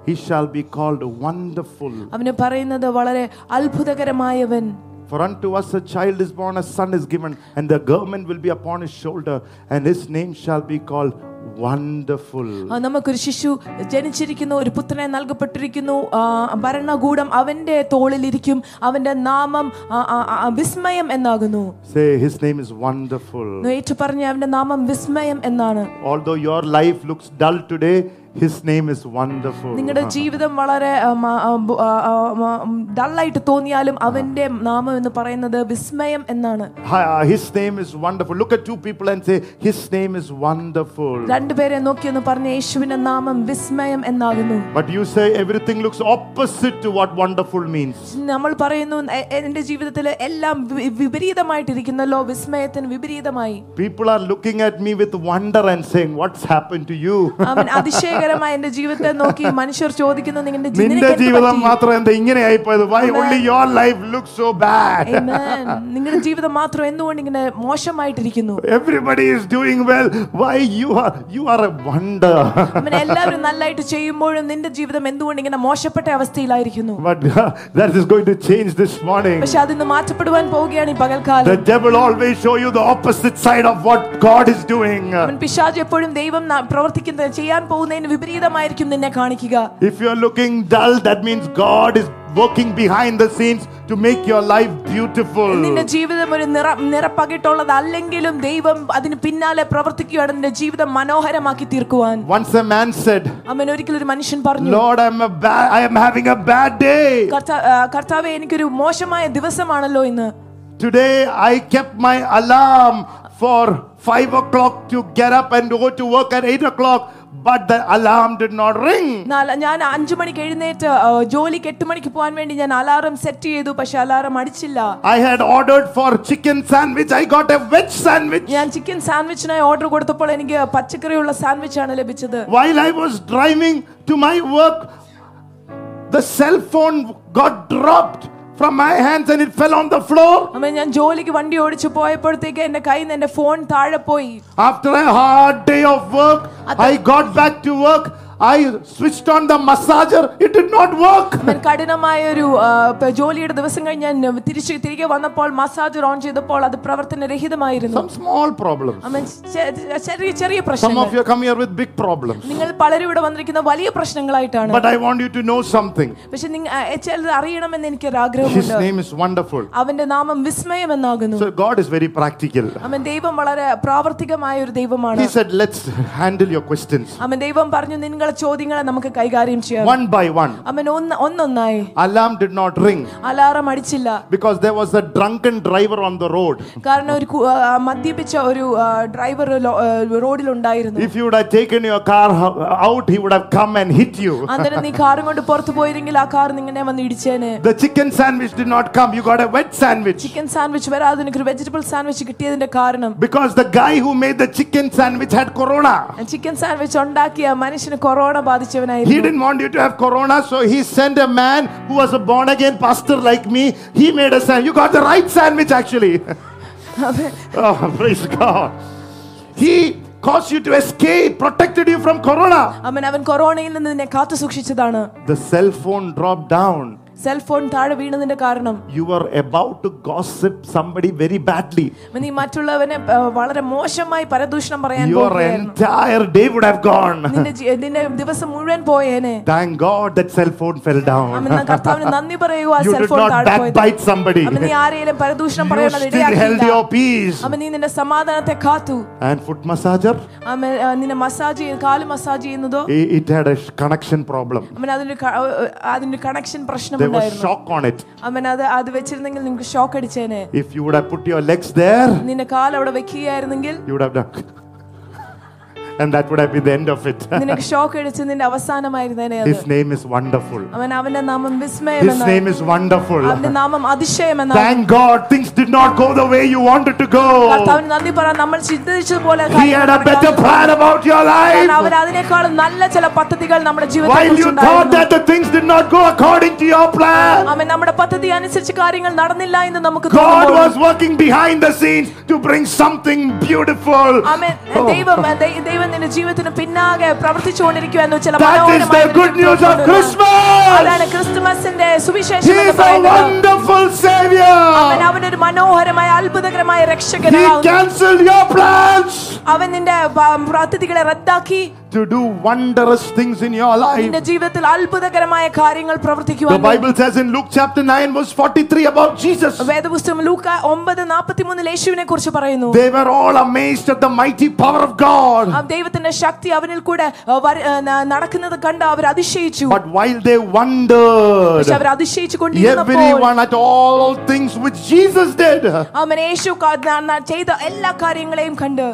he shall be called wonderful. അവന് പറയുന്നത് വളരെ അത്ഭുതകരമായവൻ For unto us a child is born, a son is given, and the government will be upon his shoulder, and his name shall be called Wonderful. ആ, നമുക്കൊരു ശിശു ജനിച്ചിരിക്കുന്നു ഒരു പുത്രനെ നൽകപ്പെട്ടിരിക്കുന്നു ആ, ഭരണകൂടം അവന്റെ തോളിലിരിക്കും അവന്റെ നാമം ആ, ആ, ആ, വിസ്മയം എന്നാകുന്നു Say, his name is wonderful. ഏറ്റു പറഞ്ഞ അവന്റെ നാമം വിസ്മയം എന്നാണ് Although your life looks dull today, his name is wonderful. നിങ്ങളുടെ ജീവിതം വളരെ ഡള്ളായിട്ട് തോന്നിയാലും അവന്റെ നാമം എന്ന് പറയുന്നത് വിസ്മയം എന്നാണ് Hi, uh, His name is wonderful. Look at two people and say, His name is wonderful. രണ്ടുപേരെ നോക്കിയെന്ന് പറഞ്ഞ യേശുവിന്റെ നാമം വിസ്മയം എന്നാകുന്നു But you say everything looks opposite to what wonderful means. നമ്മൾ പറയുന്നു "എ- എന്റെ ജീവിതത്തിൽ എല്ലാം വി- വിപരീതമായിട്ടിരിക്കുന്നല്ലോ വിസ്മയത്തിന് വിപരീതമായി People are looking at me with wonder and saying, What's happened to you? അവൻ സങ്കടകരമായ എന്റെ ജീവിതത്തെ നോക്കി മനുഷ്യർ ചോദിക്കുന്നത് നിങ്ങളുടെ നിന്റെ ജീവിതം മാത്രം എന്താ ഇങ്ങനെ ആയി പോയത് why only your life look so bad നിങ്ങളുടെ ജീവിതം മാത്രം എന്തുകൊണ്ട് ഇങ്ങനെ മോശമായിട്ടിരിക്കുന്നു? Everybody is doing well why you are you are a wonder അങ്ങനെ എല്ലാവരും നല്ലായിട്ട് ചെയ്യുമ്പോഴും നിന്റെ ജീവിതം എന്തുകൊണ്ട് ഇങ്ങനെ മോശപ്പെട്ട അവസ്ഥയിലായിരിക്കുന്നു? But that is going to change this morning പക്ഷേ അതിന്ന് മാറ്റപ്പെടുവാൻ പോവുകയാണ് ഈ പകൽക്കാലം. The devil always show you the opposite side of what God is doing അവൻ പിശാച് എപ്പോഴും ദൈവം പ്രവർത്തിക്കുന്ന ചെയ്യാൻ പോകുന്നതിന് വിപരീതമായിരിക്കും നിന്നെ കാണിക്കുക if you are looking dull that means god is working behind the scenes to make your life beautiful നിന്റെ ജീവിതം ഒരു നിറ നിറപ്പകിട്ടുള്ളത് അല്ലെങ്കിലും ദൈവം അതിന് പിന്നാലെ പ്രവർത്തിക്കുകയാണ് നിന്റെ ജീവിതം മനോഹരമാക്കി തീർക്കുവാൻ once a man said അവൻ ഒരിക്കലും ഒരു മനുഷ്യൻ പറഞ്ഞു lord i'm a bad i am having a bad day കർത്താ- ആ, കർത്താവേ എനിക്കൊരു മോശമായ ദിവസമാണല്ലോ ഇന്ന് Today I kept my alarm for five o'clock to get up and go to work at eight o'clock, but the alarm did not ring. നാല- ഞാൻ അഞ്ചു മണിക്ക് എഴുന്നേറ്റ് ആ, ജോലിക്ക് എട്ട് മണിക്ക് പോകാൻ വേണ്ടി ഞാൻ അലാറം സെറ്റ് ചെയ്തു പക്ഷെ അലാറം അടിച്ചില്ല I had ordered for chicken sandwich, I got a veg sandwich. ഞാൻ ചിക്കൻ സാൻഡ്വിച്ചിനായി ഓർഡർ കൊടുത്തപ്പോൾ എനിക്ക് പച്ചക്കറിയുള്ള സാൻഡ്വിച്ച് ആണ് ലഭിച്ചത് While I was driving to my work, the cell phone got dropped from my hands and it fell on the floor. അമ്മ ഞാൻ ജോലിക്ക് വണ്ടി ഓടിച്ചു പോയപ്പോഴത്തേക്ക് എന്റെ കയ്യിൽ നിന്ന് എന്റെ ഫോൺ താഴെ പോയി After a hard day of work, I got back to work. I switched on the massager, it did not work. അവൻ കഠിനമായ ഒരു ആ, പ- ജോലിയുടെ ദിവസം കഴിഞ്ഞ് ഞാൻ തിരിച്ച് തിരികെ വന്നപ്പോൾ മസാജർ ഓൺ ചെയ്തപ്പോൾ അത് പ്രവർത്തനരഹിതമായിരുന്നു Some small problems. അവൻ ചെ- ചെറിയ ചെറിയ Some പ്രശ്നങ്ങൾ of you come here with big problems. നിങ്ങൾ പലരും ഇവിടെ വന്നിരിക്കുന്ന വലിയ പ്രശ്നങ്ങളായിട്ടാണ് But I want you to know something. പക്ഷെ നിങ്ങൾ ചിലത് അറിയണമെന്ന് എനിക്കൊരു His ആഗ്രഹമുണ്ട് name is wonderful. അവന്റെ നാമം വിസ്മയം എന്നാകുന്നു So God is very practical. അവൻ ദൈവം വളരെ പ്രാവർത്തികമായ ഒരു ദൈവമാണ് He said, Let's handle your questions അവൻ ദൈവം പറഞ്ഞു നിങ്ങളെ ചോദ്യങ്ങളെ നമുക്ക് കൈകാര്യം ചെയ്യാം one by one. അവൻ ഒന്ന് ഒന്നൊന്നായി Alarm did not ring alarm അടിച്ചില്ല because there was a drunken driver on the road. കാരണം ഒരു കു- ആ, മദ്യപിച്ച ഒരു driver റോഡിലുണ്ടായിരുന്നു If you would have taken your car ho- out, he would have come and hit you. അന്നേരം നീ കാറും കൊണ്ട് പുറത്തു പോയിരുന്നെങ്കിൽ ആ കാർ നിങ്ങനെ വന്ന് ഇടിച്ചേനെ The chicken sandwich did not come. You got a wet sandwich. Chicken sandwich വരാതെ നിനക്ക് ഒരു വെജിറ്റബിൾ സാൻഡ്വിച്ച് കിട്ടിയതിന്റെ കാരണം Because the guy who made the chicken sandwich had corona. Chicken sandwich ഉണ്ടാക്കിയ മനുഷ്യന് corona He ബാധിച്ചവനായിരുന്നു didn't want you to have corona, so he sent a man who was a born again pastor like me. He made a sandwich. You got the right sandwich, actually. oh, praise God. He caused you to escape, protected you from corona. അവൻ അവൻ കൊറോണയിൽ നിന്ന് നിന്നെ കാത്തു സൂക്ഷിച്ചതാണ് The cell phone dropped down. Cell phone താഴെ വീണതിന്റെ കാരണം. You are about to gossip somebody very badly നീ മറ്റുള്ളവനെ വളരെ മോശമായി പരദൂഷണം പറയാൻ your entire day would have gone നിന്റെ ദിവസം മുഴുവൻ പോയേനെ. Thank God that cell phone fell down കർത്താവിന് നന്ദി പറയുക സെൽ ഫോൺ താഴെ പോയി ബൈറ്റ് സംബഡി നീ ആരെയും പരദൂഷണം പറയാൻ ഇടയാക്കിയില്ല. യുവർ പീസ് അവൻ നീ നിന്റെ സമാധാനത്തെ കാത്തു. ആൻഡ് ഫുട്ട് മസാജർ അവൻ നിന്നെ മസാജ് ചെയ്യുന്ന കാൽ മസാജ് ചെയ്യുന്നതോ? It had a connection problem അവൻ അതിന് അതിന് കണക്ഷൻ പ്രശ്നം അവൻ അത് അത് വെച്ചിരുന്നെങ്കിൽ നിങ്ങൾക്ക് shock അടിച്ചേനെ. If you would have put your legs there നിന്റെ കാൽ അവിടെ വെക്കുകയായിരുന്നെങ്കിൽ you would have done And that would have been the end of it. നിനക്ക് ഷോക്ക് അടിച്ച് നിന്റെ അവസാനമായിരുന്നേനെ അത് His name is wonderful. അവൻ അവന്റെ നാമം വിസ്മയം His എന്നാണ് name is wonderful. അവന്റെ നാമം അതിശയം എന്നാണ് Thank God things did not go the way you wanted to go. കർത്താവിന് നന്ദി പറ നമ്മൾ ചിന്തിച്ചതുപോലെ He had a better plan about your കാരണം അവൻ life. അതിനേക്കാളും നല്ല ചില പദ്ധതികൾ നമ്മുടെ While you thought ജീവിതത്തിൽ that the things did not go according to your plan, അവൻ നമ്മുടെ പദ്ധതി അനുസരിച്ച് കാര്യങ്ങൾ നടന്നില്ല എന്ന് നമുക്ക് God തോന്നുമ്പോൾ was working behind the scenes to bring something beautiful. Amen. Oh. ദൈവം ദൈ- ദൈവം ദൈവം നിന്റെ ജീവിതത്തിന് പിന്നാകെ പ്രവർത്തിച്ചുകൊണ്ടിരിക്കുക എന്ന് ചില അതാണ് ക്രിസ്തുമസിന്റെ സുവിശേഷം അവൻ അവനൊരു മനോഹരമായ അത്ഭുതകരമായ രക്ഷകനാണ് അവൻ നിന്റെ പദ്ധതികളെ റദ്ദാക്കി. to do wonderous things in your life. നിന്റെ ജീവിതത്തിൽ അത്ഭുതകരമായ കാര്യങ്ങൾ The പ്രവർത്തിക്കുവാൻ Bible says in Luke chapter 9, verse 43 about Jesus. വേദപുസ്തകം ലൂക്ക ഒമ്പത് നാൽപ്പത്തി മൂന്നിൽ യേശുവിനെ കുറിച്ച് പറയുന്നു They were all amazed at the mighty power of God. ആ ദൈവത്തിന്റെ ശക്തി അവനിൽ കൂടെ ആ, വര- ആ, ന- നടക്കുന്നത് കണ്ട് അവർ അതിശയിച്ചു But while they wondered, പക്ഷെ അവർ അതിശയിച്ചു കൊണ്ടിരുന്നപ്പോൾ everyone at all things which Jesus did, അവൻ യേശു ക- ന- ന- ചെയ്ത എല്ലാ കാര്യങ്ങളെയും കണ്ട്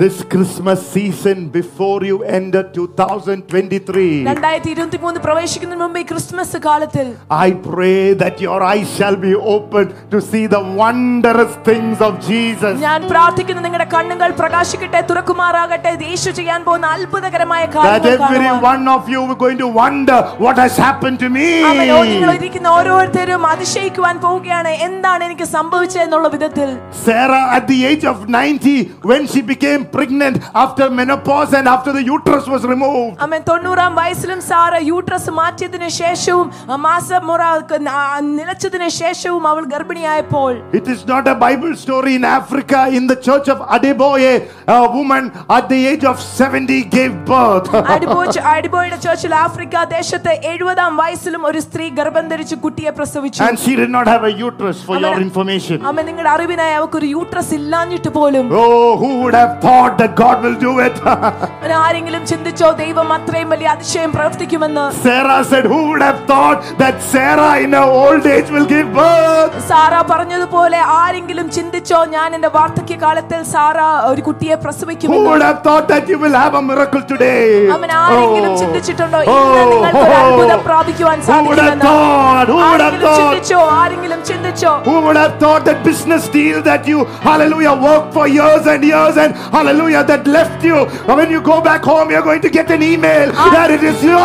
this Christmas season before you enter 2023, രണ്ടായിരത്തി ഇരുപത്തി മൂന്ന് പ്രവേശിക്കുന്നതിന് മുമ്പ് ഈ ക്രിസ്മസ് കാലത്തിൽ I pray that your eyes shall be opened to see the wondrous things of Jesus. ഞാൻ പ്രാർത്ഥിക്കുന്നു നിങ്ങളുടെ കണ്ണുകൾ പ്രകാശിക്കട്ടെ തുറക്കുമാറാകട്ടെ യേശു ചെയ്യാൻ പോകുന്ന അത്ഭുതകരമായ That കാര്യങ്ങൾ every കാണുവാൻ. one of you are going to wonder what has happened to me. അവനോ നിങ്ങൾ ഇരിക്കുന്ന ഓരോരുത്തരും അതിശയിക്കുവാൻ പോവുകയാണ് എന്താണ് എനിക്ക് സംഭവിച്ചത് എന്നുള്ള വിധത്തിൽ Sarah, at the age of 90, when she became pregnant after menopause and after the uterus was removed, അവൻ തൊണ്ണൂറാം വയസ്സിലും സാറ യൂട്രസ് മാറ്റിയതിനു ശേഷവും ആ മാസമുറ ക- ആ നിലച്ചതിനു ശേഷവും അവൾ ഗർഭിണിയായപ്പോൾ it is not a Bible story in Africa. In the church of Adeboye, a woman at the age of 70 gave birth. അടിബോച്ച് അടിബോയുടെ ചേർച്ചിൽ Africa ദേശത്ത് എഴുപതാം വയസ്സിലും ഒരു സ്ത്രീ ഗർഭം ധരിച്ച് കുട്ടിയെ പ്രസവിച്ചു and she did not have a uterus, for your information. അമ്മ നിങ്ങളുടെ അറിവിനായി അവക്കൊരു യൂട്രസ് ഇല്ലാഞ്ഞിട്ട് പോലും Oh, who would have thought that God will do it? അവൻ ആരെങ്കിലും ചിന്തിച്ചോ ദൈവം അത്രയും വലിയ അതിശയം പ്രവർത്തിക്കുമെന്ന് Sarah said, Who would have thought that Sarah in her old age will give birth? Sarah പറഞ്ഞതുപോലെ ആരെങ്കിലും ചിന്തിച്ചോ ഞാൻ എന്റെ വാർദ്ധക്യ കാലത്തിൽ സാറ ഒരു കുട്ടിയെ Who പ്രസവിക്കുമെന്ന് would have thought that you will have a miracle today? അവൻ ആരെങ്കിലും Oh. ചിന്തിച്ചിട്ടുണ്ടോ Oh. ഇന്ന് നിങ്ങൾക്ക് ഒരു അത്ഭുതം പ്രാപിക്കുവാൻ Who would have സാധിക്കുമെന്ന് thought? Who would have ആരെങ്കിലും thought? ചിന്തിച്ചോ ആരെങ്കിലും ചിന്തിച്ചോ Who would have thought that business deal that you, hallelujah, worked for years and years and hallelujah, that left you. When you go back home, you're going to get an email that it is yours.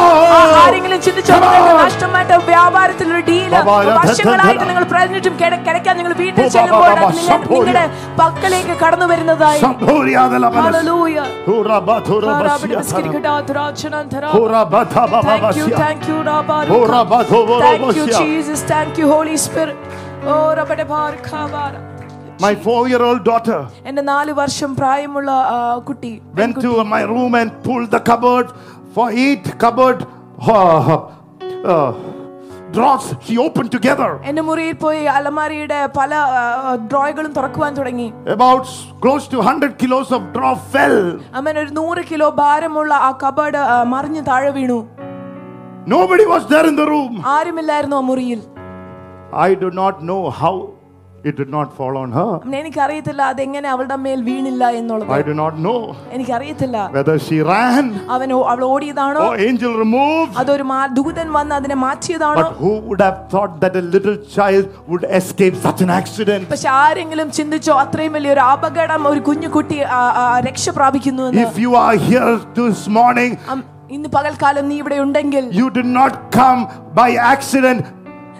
Thank you, Jesus. Thank you, Holy Spirit. Oh, Rabbi Bar Kavara. My four-year-old daughter എന്റെ നാല് വർഷം പ്രായമുള്ള ആ, കുട്ടി went to my room and pulled the cupboard for eight cupboard uh, uh, drawers. She opened together എന്റെ മുറിയിൽ പോയി അലമാരിയുടെ പല ഡ്രോയ്കളും തുറക്കുവാൻ തുടങ്ങി about s- close to 100 kilos of draw fell. അമ്മൻ ഒരു നൂറ് കിലോ ഭാരമുള്ള ആ കബേർഡ് മറിഞ്ഞു താഴെ വീണു Nobody was there in the room. ആരുമില്ലായിരുന്നു ആ മുറിയിൽ I do not know how it did not fall on her. അമ്മ, എനിക്കറിയത്തില്ല അതെങ്ങനെ അവളുടെ മേൽ വീണില്ല എന്നുള്ളത് I do not know എനിക്കറിയത്തില്ല whether she ran അവൻ ഓ- അവൾ ഓടിയതാണോ or angel removed. അതൊരു മാ- ദൂതൻ വന്ന് അതിനെ മാറ്റിയതാണോ But who would have thought that a little child would escape such an accident? പക്ഷെ ആരെങ്കിലും ചിന്തിച്ചോ അത്രയും വലിയൊരു അപകടം ഒരു കുഞ്ഞു കുട്ടി ആ, ആ, രക്ഷ പ്രാപിക്കുന്നു എന്ന് If you are here this morning, അം, ഇന്ന് പകൽക്കാലം നീ ഇവിടെ ഉണ്ടെങ്കിൽ you did not come by accident.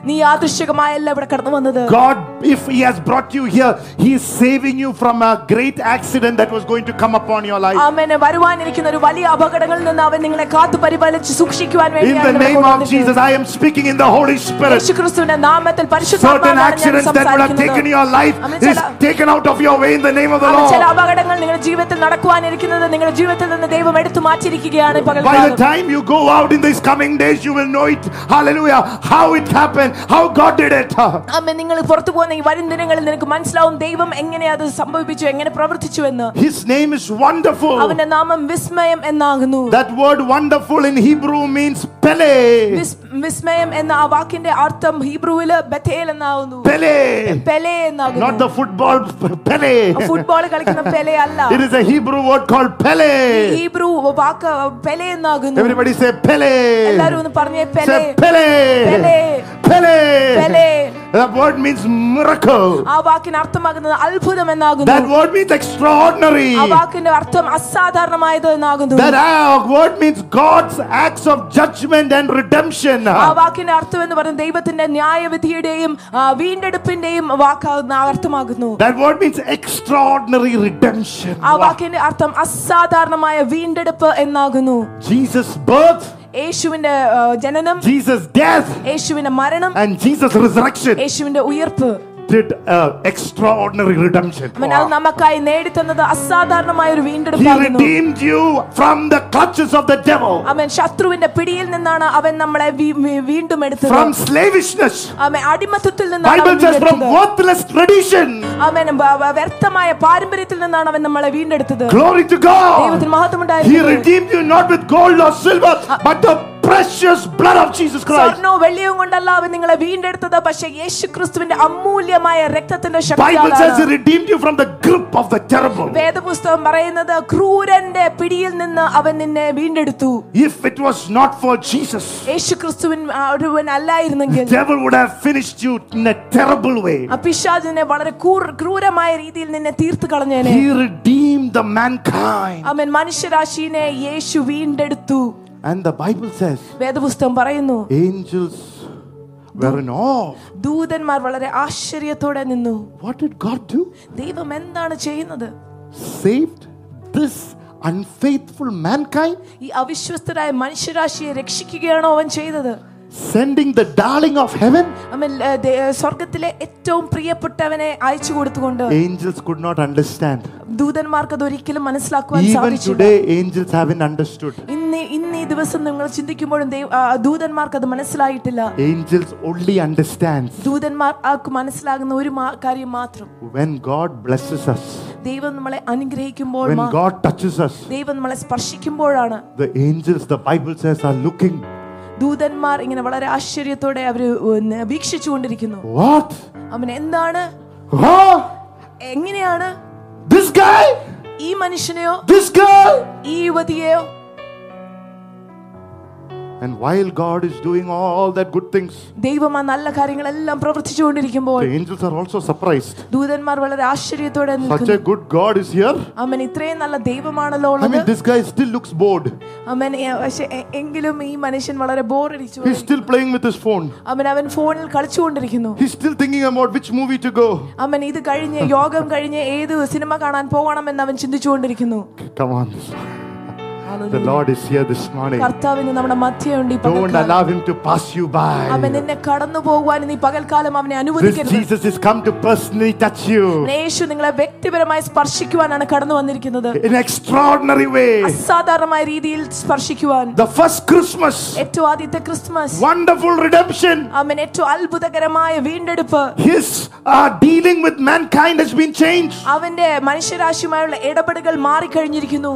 നീ യാദൃശ്ചികമായല്ല ഇവിടെ കടന്നു വന്നത് God, if He has brought you here, He is saving you from a great accident that was going to come upon your life. അവന് വരുവാനിരിക്കുന്ന ഒരു വലിയ അപകടങ്ങളിൽ നിന്ന് അവൻ നിങ്ങളെ കാത്തു പരിപാലിച്ച് സൂക്ഷിക്കുവാൻ In വേണ്ടിയാണ് the നിങ്ങളെ name of കൊണ്ടുവന്നിരിക്കുന്നത്. Jesus, I am speaking in the Holy Spirit. യേശുക്രിസ്തുവിന്റെ നാമത്തിൽ Certain പരിശുദ്ധാത്മാവിലാണ് ഞാൻ accidents that would have taken സംസാരിക്കുന്നത്. your life Amen. is taken out of your way in the name of the അവൻ ചില Lord. അപകടങ്ങൾ നിങ്ങളുടെ ജീവിതത്തിൽ നടക്കുവാനിരിക്കുന്നത് നിങ്ങളുടെ ജീവിതത്തിൽ നിന്ന് ദൈവം എടുത്തു മാറ്റിയിരിക്കുകയാണ് ഈ By the പകൽക്കാലം time you go out in these coming days, you will know it. Hallelujah. How it happened, how God did it. അമ്മ നിങ്ങൾ പുറത്തു പോകുന്ന ഈ വരും ദിനങ്ങളിൽ നിനക്ക് മനസ്സിലാവും ദൈവം എങ്ങനെ അത് സംഭവിച്ചു എങ്ങനെ പ്രവർത്തിച്ചു എന്ന് His name is wonderful. അവന്റെ നാമം വിസ്മയം എന്നാകുന്നു That word wonderful in Hebrew means Pele. വിസ്- വിസ്മയം എന്ന ആ വാക്കിന്റെ അർത്ഥം ഹീബ്രുവില് ബഥേൽ എന്നാകുന്നു Pele. പെലെ Not എന്നാകുന്നു the football Pele. ഫുട്ബോൾ കളിക്കുന്ന പെലെ അല്ല It is a Hebrew word called Pele. Hebrew walk Pele എന്നാകുന്നു Everybody say Pele. എല്ലാരും ഒന്ന് പറഞ്ഞേ Pele Say Pele. Pele. Pele. Pele That word means miracle. ആ വാക്കിന് അർത്ഥമാകുന്നത് അത്ഭുതം എന്നാകുന്നു That word means extraordinary. ആ വാക്കിന്റെ അർത്ഥം അസാധാരണമായത് എന്നാകുന്നു That uh, word means God's acts of judgment and redemption. ആ വാക്കിന്റെ അർത്ഥം എന്ന് പറയുന്നത് ദൈവത്തിന്റെ ന്യായവിധിയുടെയും വീണ്ടെടുപ്പിന്റെയും വാക്കാകുന്ന അർത്ഥമാകുന്നു That word means extraordinary redemption. ആ Wow. വാക്കിന്റെ അർത്ഥം അസാധാരണമായ വീണ്ടെടുപ്പ് എന്നാകുന്നു Jesus' birth, യേശുവിന്റെ ആ, ജനനം Jesus' death, യേശുവിന്റെ മരണം and Jesus' resurrection യേശുവിന്റെ ഉയർപ്പ് did uh, extraordinary redemption. നമുക്കായി നേടിത്തന്നത് അസാധാരണമായ ഒരു He redeemed you from the clutches of the devil, അവൻ ശത്രുവിന്റെ പിടിയിൽ നിന്നാണ് അവൻ നമ്മളെ വീണ്ടും എടുത്തത് from slavishness. അവൻ അടിമത്തത്തിൽ നിന്നാണ് Bible says from worthless tradition. അവൻ വ്യർത്ഥമായ പാരമ്പര്യത്തിൽ നിന്നാണ് അവൻ നമ്മളെ വീണ്ടെടുത്തത് Glory to God. ദൈവത്തിന് മഹത്വം He redeemed you not with gold or silver, but the precious blood of Jesus Christ. സ്വർണവും വെള്ളിയും കൊണ്ടല്ല അവൻ നിങ്ങളെ വീണ്ടെടുത്തത് പക്ഷേ യേശുക്രിസ്തുവിന്റെ അമൂല്യമായ രക്തത്തിന്റെ Bible says He redeemed you from the grip of the terrible. വേദപുസ്തകം പറയുന്നത് ക്രൂരന്റെ പിടിയിൽ നിന്ന് അവൻ നിന്നെ വീണ്ടെടുത്തു If it was not for Jesus, യേശുക്രിസ്തുവിൻ ഒരുവൻ അല്ലായിരുന്നെങ്കിൽ the devil would have finished you in a terrible way. ആ പിശാചിനെ വളരെ ക്രൂരമായ രീതിയിൽ നിന്നെ തീർത്തു കളഞ്ഞേനെ He redeemed the mankind. അവൻ മനുഷ്യരാശിയെ യേശു വീണ്ടെടുത്തു And the Bible says വേദപുസ്തകം പറയുന്നു angels were in awe. ദൂതന്മാർ വളരെ ആശ്ചര്യത്തോടെ നിന്നു What did God do? ദൈവം എന്താണ് ചെയ്യുന്നത് Saved this unfaithful mankind, ഈ അവിശ്വസ്തരായ മനുഷ്യരാശിയെ രക്ഷിക്കുകയാണോ അവൻ ചെയ്തത് sending the darling of heaven. അവൻ ഏ, ദേ- സ്വർഗത്തിലെ ഏറ്റവും പ്രിയപ്പെട്ടവനെ അയച്ചു കൊടുത്തുകൊണ്ട് Angels could not understand. ദൂതന്മാർക്ക് അത് ഒരിക്കലും മനസ്സിലാക്കുവാൻ Even സാധിച്ചില്ല today, angels haven't understood. ഇന്ന് ഇന്ന് ഈ ദിവസം നിങ്ങൾ ചിന്തിക്കുമ്പോഴും ദൈവ- ആ, ദൂതന്മാർക്ക് അത് മനസ്സിലായിട്ടില്ല Angels only understands ദൂതന്മാർ ആർക്ക് മനസ്സിലാകുന്ന ഒരു മാ- കാര്യം മാത്രം when God blesses us, ദൈവം നമ്മളെ അനുഗ്രഹിക്കുമ്പോൾ when മാ- God touches us. ദൈവം നമ്മളെ സ്പർശിക്കുമ്പോഴാണ് The angels, the Bible says, are looking. ദൂതന്മാർ ഇങ്ങനെ വളരെ ആശ്ചര്യത്തോടെ അവർ വീക്ഷിച്ചു കൊണ്ടിരിക്കുന്നു? അവൻ എന്താണ്? എങ്ങനെയാണ്? ഈ മനുഷ്യനെയോ? ഈ യുവതിയെയോ And while God is doing all that good things, ദൈവം ആ നല്ല കാര്യങ്ങളെല്ലാം പ്രവർത്തിച്ചുകൊണ്ടിരിക്കുമ്പോൾ the angels are also surprised. ദൂതന്മാർ വളരെ ആശ്ചര്യത്തോടെ Such a good God is here. അവൻ ഇത്രയും നല്ല ദൈവമാണല്ലോ I mean, this guy still looks bored. അവൻ എങ്കിലും ഈ മനുഷ്യൻ വളരെ ബോറടിച്ചു He's still playing with his phone. അവൻ അവൻ ഫോണിൽ കളിച്ചുകൊണ്ടിരിക്കുന്നു He's still thinking about which movie to go. അവൻ ഇത് കഴിഞ്ഞ് യോഗം കഴിഞ്ഞ് ഏത് സിനിമ കാണാൻ പോകണമെന്ന് അവൻ ചിന്തിച്ചുകൊണ്ടിരിക്കുന്നു Come on. The Lord is here this morning. കർത്താവിന് നമ്മുടെ മധ്യയുണ്ട് ഈ Don't പകൽക്കാലം. allow him to pass you അവൻ by. നിന്നെ കടന്നു പോകുവാൻ നീ പകൽക്കാലം അവനെ This അനുവദിക്കരുത് Jesus is come to personally touch you യേശു നിങ്ങളെ വ്യക്തിപരമായി സ്പർശിക്കുവാനാണ് കടന്നു വന്നിരിക്കുന്നത് in an extraordinary way. അസാധാരണമായ രീതിയിൽ സ്പർശിക്കുവാൻ The first Christmas, ഏറ്റവും ആദ്യത്തെ ക്രിസ്മസ് wonderful redemption. അവൻ ഏറ്റവും അത്ഭുതകരമായ വീണ്ടെടുപ്പ് His uh, dealing with mankind has been changed. അവന്റെ മനുഷ്യരാശിയുമായുള്ള ഇടപെടലുകൾ മാറിക്കഴിഞ്ഞിരിക്കുന്നു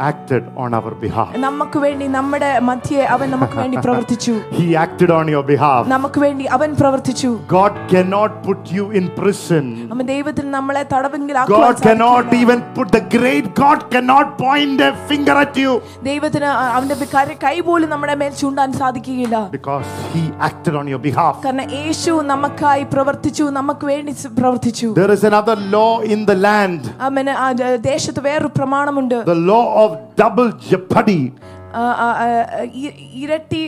acted on our behalf. നമുക്ക് വേണ്ടി നമ്മുടെ മധ്യയെ അവൻ നമുക്ക് വേണ്ടി പ്രവർത്തിച്ചു He acted on your behalf. നമുക്ക് വേണ്ടി അവൻ പ്രവർത്തിച്ചു God cannot put you in prison. അവൻ ദൈവത്തിന് നമ്മളെ തടവെങ്കിൽ God cannot even put the great God cannot point a finger at you ദൈവത്തിന് അ- അവന്റെ കര- കൈ പോലും നമ്മുടെ മേൽ ചൂണ്ടാൻ സാധിക്കുകയില്ല because He acted on your behalf. കാരണം യേശു നമുക്കായി പ്രവർത്തിച്ചു നമുക്ക് വേണ്ടി സ് പ്രവർത്തിച്ചു There is another law in the land, അവന് ആ ദ- ദേശത്ത് വേറൊരു പ്രമാണമുണ്ട് the law of of double jeopardy. ഇരട്ടി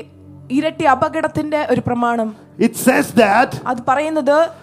ഇരട്ടി അപകടത്തിന്റെ ഒരു പ്രമാണം. ഇറ്റ് സേസ് ദാറ്റ് അത് പറയുന്നത്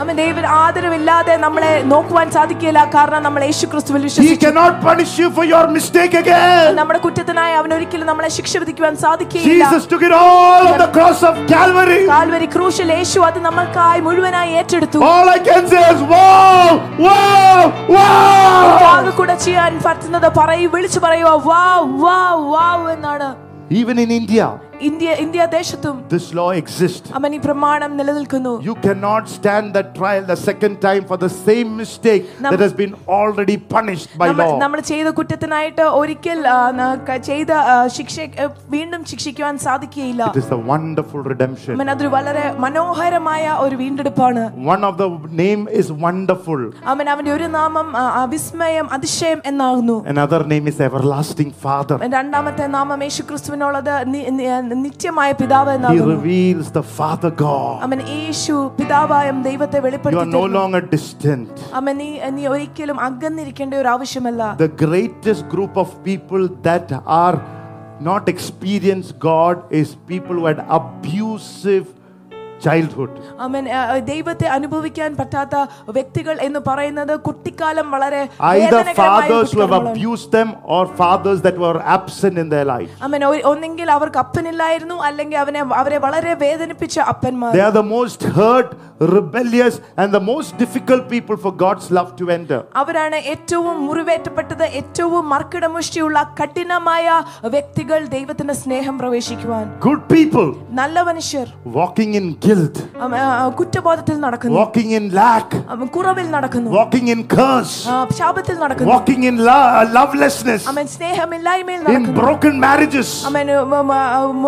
അമ്മ ദൈവം ആദരവില്ലാതെ നമ്മളെ നോക്കുവാൻ സാധിക്കില്ല കാരണം നമ്മൾ യേശു ക്രിസ്തുവിൽ വിശ്വസിച്ചു നമ്മുടെ കുറ്റത്തിനായി അവൻ ഒരിക്കലും നമ്മളെ ശിക്ഷ വിധിക്കുവാൻ സാധിക്കില്ല കാൽവരി ക്രൂശിൽ യേശു അത് നമ്മൾക്കായി മുഴുവനായി ഏറ്റെടുത്തു. കൂടെ ചെയ്യാൻ പറ്റുന്നത് പറയൂ വിളിച്ചു പറയുവാ വാ വാ വാ എന്നാണ്. Even in India India India ദേശത്തും this law exists. അവൻ ഈ പ്രമാണം നിലനിൽക്കുന്നു You cannot stand the trial the second time for the same mistake Nam- that has been already punished by നമ്മൾ law. നമ്മൾ ചെയ്ത കുറ്റത്തിനായിട്ട് ഒരിക്കൽ ആ, ന- ക- ചെയ്ത ആ, ശിക്ഷ ആ, വീണ്ടും ശിക്ഷിക്കുവാൻ സാധിക്കുകയില്ല It is the wonderful redemption. അവൻ അതൊരു വളരെ മനോഹരമായ ഒരു വീണ്ടെടുപ്പാണ് One of the name is wonderful. അവൻ അവന്റെ ഒരു നാമം ആ, ആ, വിസ്മയം അതിശയം എന്നാകുന്നു Another name is everlasting Father. രണ്ടാമത്തെ നാമം യേശു ക്രിസ്തുവിനുള്ളത് നി- നി- നിത്യമായ പിതാവ് He എന്നാകുന്നു reveals the Father God. അവൻ യേശു പിതാവായം ദൈവത്തെ You are വെളിപ്പെടുത്തി no തരുന്നു. longer distant. അവൻ നീ നീ ഒരിക്കലും അകന്നിരിക്കേണ്ട ഒരു ആവശ്യമല്ല The greatest group of people that are not experience God is people who had abusive childhood. അവൻ ആ, ദൈവത്തെ അനുഭവിക്കാൻ പറ്റാത്ത വ്യക്തികൾ എന്ന് പറയുന്നത് കുട്ടിക്കാലം വളരെ Either വേദനകരമായ fathers who have കുട്ടിക്കാലമാണ്. abused them or fathers that were absent in their life. അവൻ ഒ- ഒന്നെങ്കിൽ അവർക്ക് അപ്പനില്ലായിരുന്നു അല്ലെങ്കിൽ അവനെ അവരെ വളരെ വേദനിപ്പിച്ച അപ്പന്മാർ They are the most hurt, rebellious, and the most difficult people for God's love to enter. അവരാണ് ഏറ്റവും മുറിവേറ്റപ്പെട്ടത് ഏറ്റവും മർക്കിടമുഷ്ടിയുള്ള കഠിനമായ വ്യക്തികൾ ദൈവത്തിന്റെ സ്നേഹം പ്രവേശിക്കുവാൻ Good people നല്ല മനുഷ്യർ walking in guilt, അവ- ആ, ആ, കുറ്റബോധത്തിൽ നടക്കുന്നു walking in lack, അവൻ കുറവിൽ നടക്കുന്നു walking in curse, ആ, ശാപത്തിൽ നടക്കുന്നു walking in lo- lovelessness, അവൻ സ്നേഹമില്ലായ്മയിൽ in നടക്കുന്നു broken marriages, അവൻ മ- മ-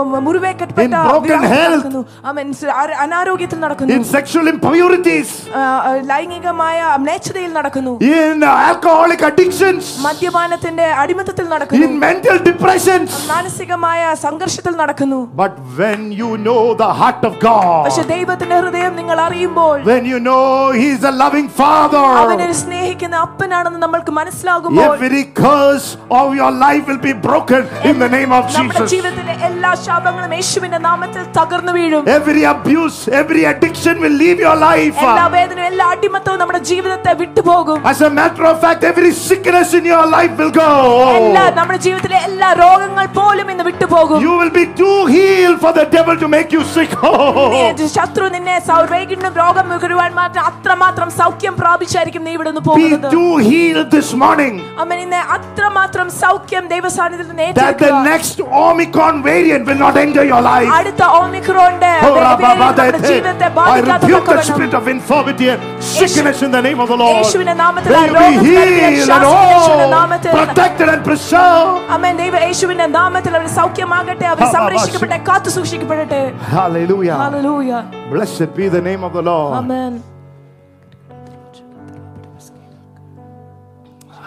മ- മുറിവേക്കപ്പെട്ട In broken വിവാഹത്തിൽ health. നടക്കുന്നു അവൻ സ് അര- അനാരോഗ്യത്തിൽ നടക്കുന്നു in sexual impurities, ആ, ആ, ലൈംഗികമായ മ്ലേച്ഛതയിൽ നടക്കുന്നു in alcoholic addictions, മദ്യപാനത്തിന്റെ അടിമത്തത്തിൽ നടക്കുന്നു in mental depressions. മാനസികമായ സംഘർഷത്തിൽ നടക്കുന്നു But when you know the heart of God, പക്ഷെ ദൈവത്തിന്റെ ഹൃദയം നിങ്ങൾ അറിയുമ്പോൾ when you know He's a loving Father, അവനൊരു സ്നേഹിക്കുന്ന അപ്പനാണെന്ന് നമ്മൾക്ക് മനസ്സിലാകുമ്പോൾ every curse of your life will be broken in the name of നമ്മുടെ Jesus. ജീവിതത്തിലെ എല്ലാ ശാപങ്ങളും യേശുവിന്റെ നാമത്തിൽ തകർന്നു വീഴും Every abuse, every addiction will leave your life. എല്ലാ വേദനയും എല്ലാ അടിമത്തവും നമ്മുടെ ജീവിതത്തെ വിട്ടുപോകും As a matter of fact, every sickness in your life will എല്ലാ go. നമ്മുടെ ജീവിതത്തിലെ എല്ലാ രോഗങ്ങൾ പോലും ഇന്ന് വിട്ടുപോകും You will be too healed for the devil to make you sick. നീ- ശത്രു നിന്നെ സൗ- വീണ്ടും രോഗം വരുവാൻ മാത്രം അത്രമാത്രം സൗഖ്യം പ്രാപിച്ചായിരിക്കും നീ ഇവിടെ നിന്ന് Be പോകുന്നത് too healed this morning അമ്മ നിന്നെ അത്രമാത്രം സൗഖ്യം ദൈവസാന്നിധ്യത്തിൽ നിന്ന് that the ഏറ്റെടുക്കുക. next Omicron variant will not enter your life. അടുത്ത ഓമിക്രോന്റെ Oh, വേരിയന്റ് നമ്മുടെ Rababadete. ജീവിതത്തെ I rebuke the ബാധിക്കാത്ത spirit of infirmity and sickness in the name of the Lord. യേശുവിന്റെ നാമത്തിൽ May ആ you be രോഗം നൽകിയ healed and ശാസ്ത്രം യേശുവിന്റെ all നാമത്തിൽ protected and preserved. അമ്മ ദൈവ യേശുവിന്റെ നാമത്തിൽ അവർ സൗഖ്യമാകട്ടെ അവർ സംരക്ഷിക്കപ്പെടെ കാത്തു സൂക്ഷിക്കപ്പെടട്ടെ Hallelujah. Hallelujah Blessed be the name of the Lord. Amen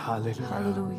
Hallelujah. Hallelujah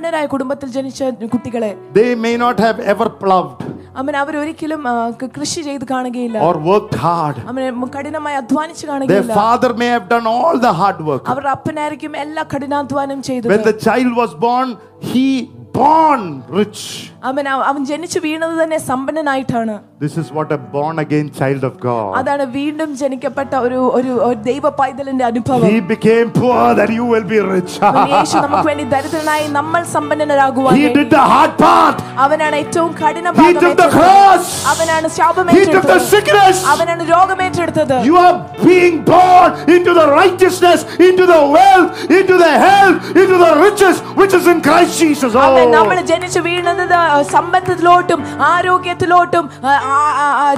സമ്പന്നരായ കുടുംബത്തിൽ ജനിച്ച കുട്ടികളെ They may not have ever plowed അവൻ അവരൊരിക്കലും ആ, ക- കൃഷി ചെയ്ത് കാണുകയില്ല or worked hard. അവന് കഠിനമായി അധ്വാനിച്ച് Their കാണുകയില്ല father may have done all the hard work. അവരുടെ അപ്പനായിരിക്കും എല്ലാ കഠിനാധ്വാനം ചെയ്തത് When the child was born, he born rich. അവൻ അവൻ ജനിച്ചു വീണത് തന്നെ സമ്പന്നനായിട്ടാണ് This is what a born again child of God. അതാണ് വീണ്ടും ജനിക്കപ്പെട്ട ഒരു ഒരു ഒരു ദൈവ പൈതലിന്റെ അനുഭവം He became poor that you will be rich. അവൻ യേശു നമുക്ക് വേണ്ടി ദരിദ്രനായി നമ്മൾ സമ്പന്നരാകുവാൻ He വേണ്ടി. did the hard part. അവനാണ് ഏറ്റവും കഠിന He ഭാഗം took the ഏറ്റെടുത്തത്. cross. അവനാണ് ശാപം He took the ഏറ്റെടുത്തത്. sickness. അവനാണ് രോഗം ഏറ്റെടുത്തത് You are being born into the righteousness, into the wealth, into the health, into the riches which is in Christ Jesus. അവൻ നമ്മൾ ജനിച്ചു വീണത് സമ്പത്തിലോട്ടും ആരോഗ്യത്തിലോട്ടും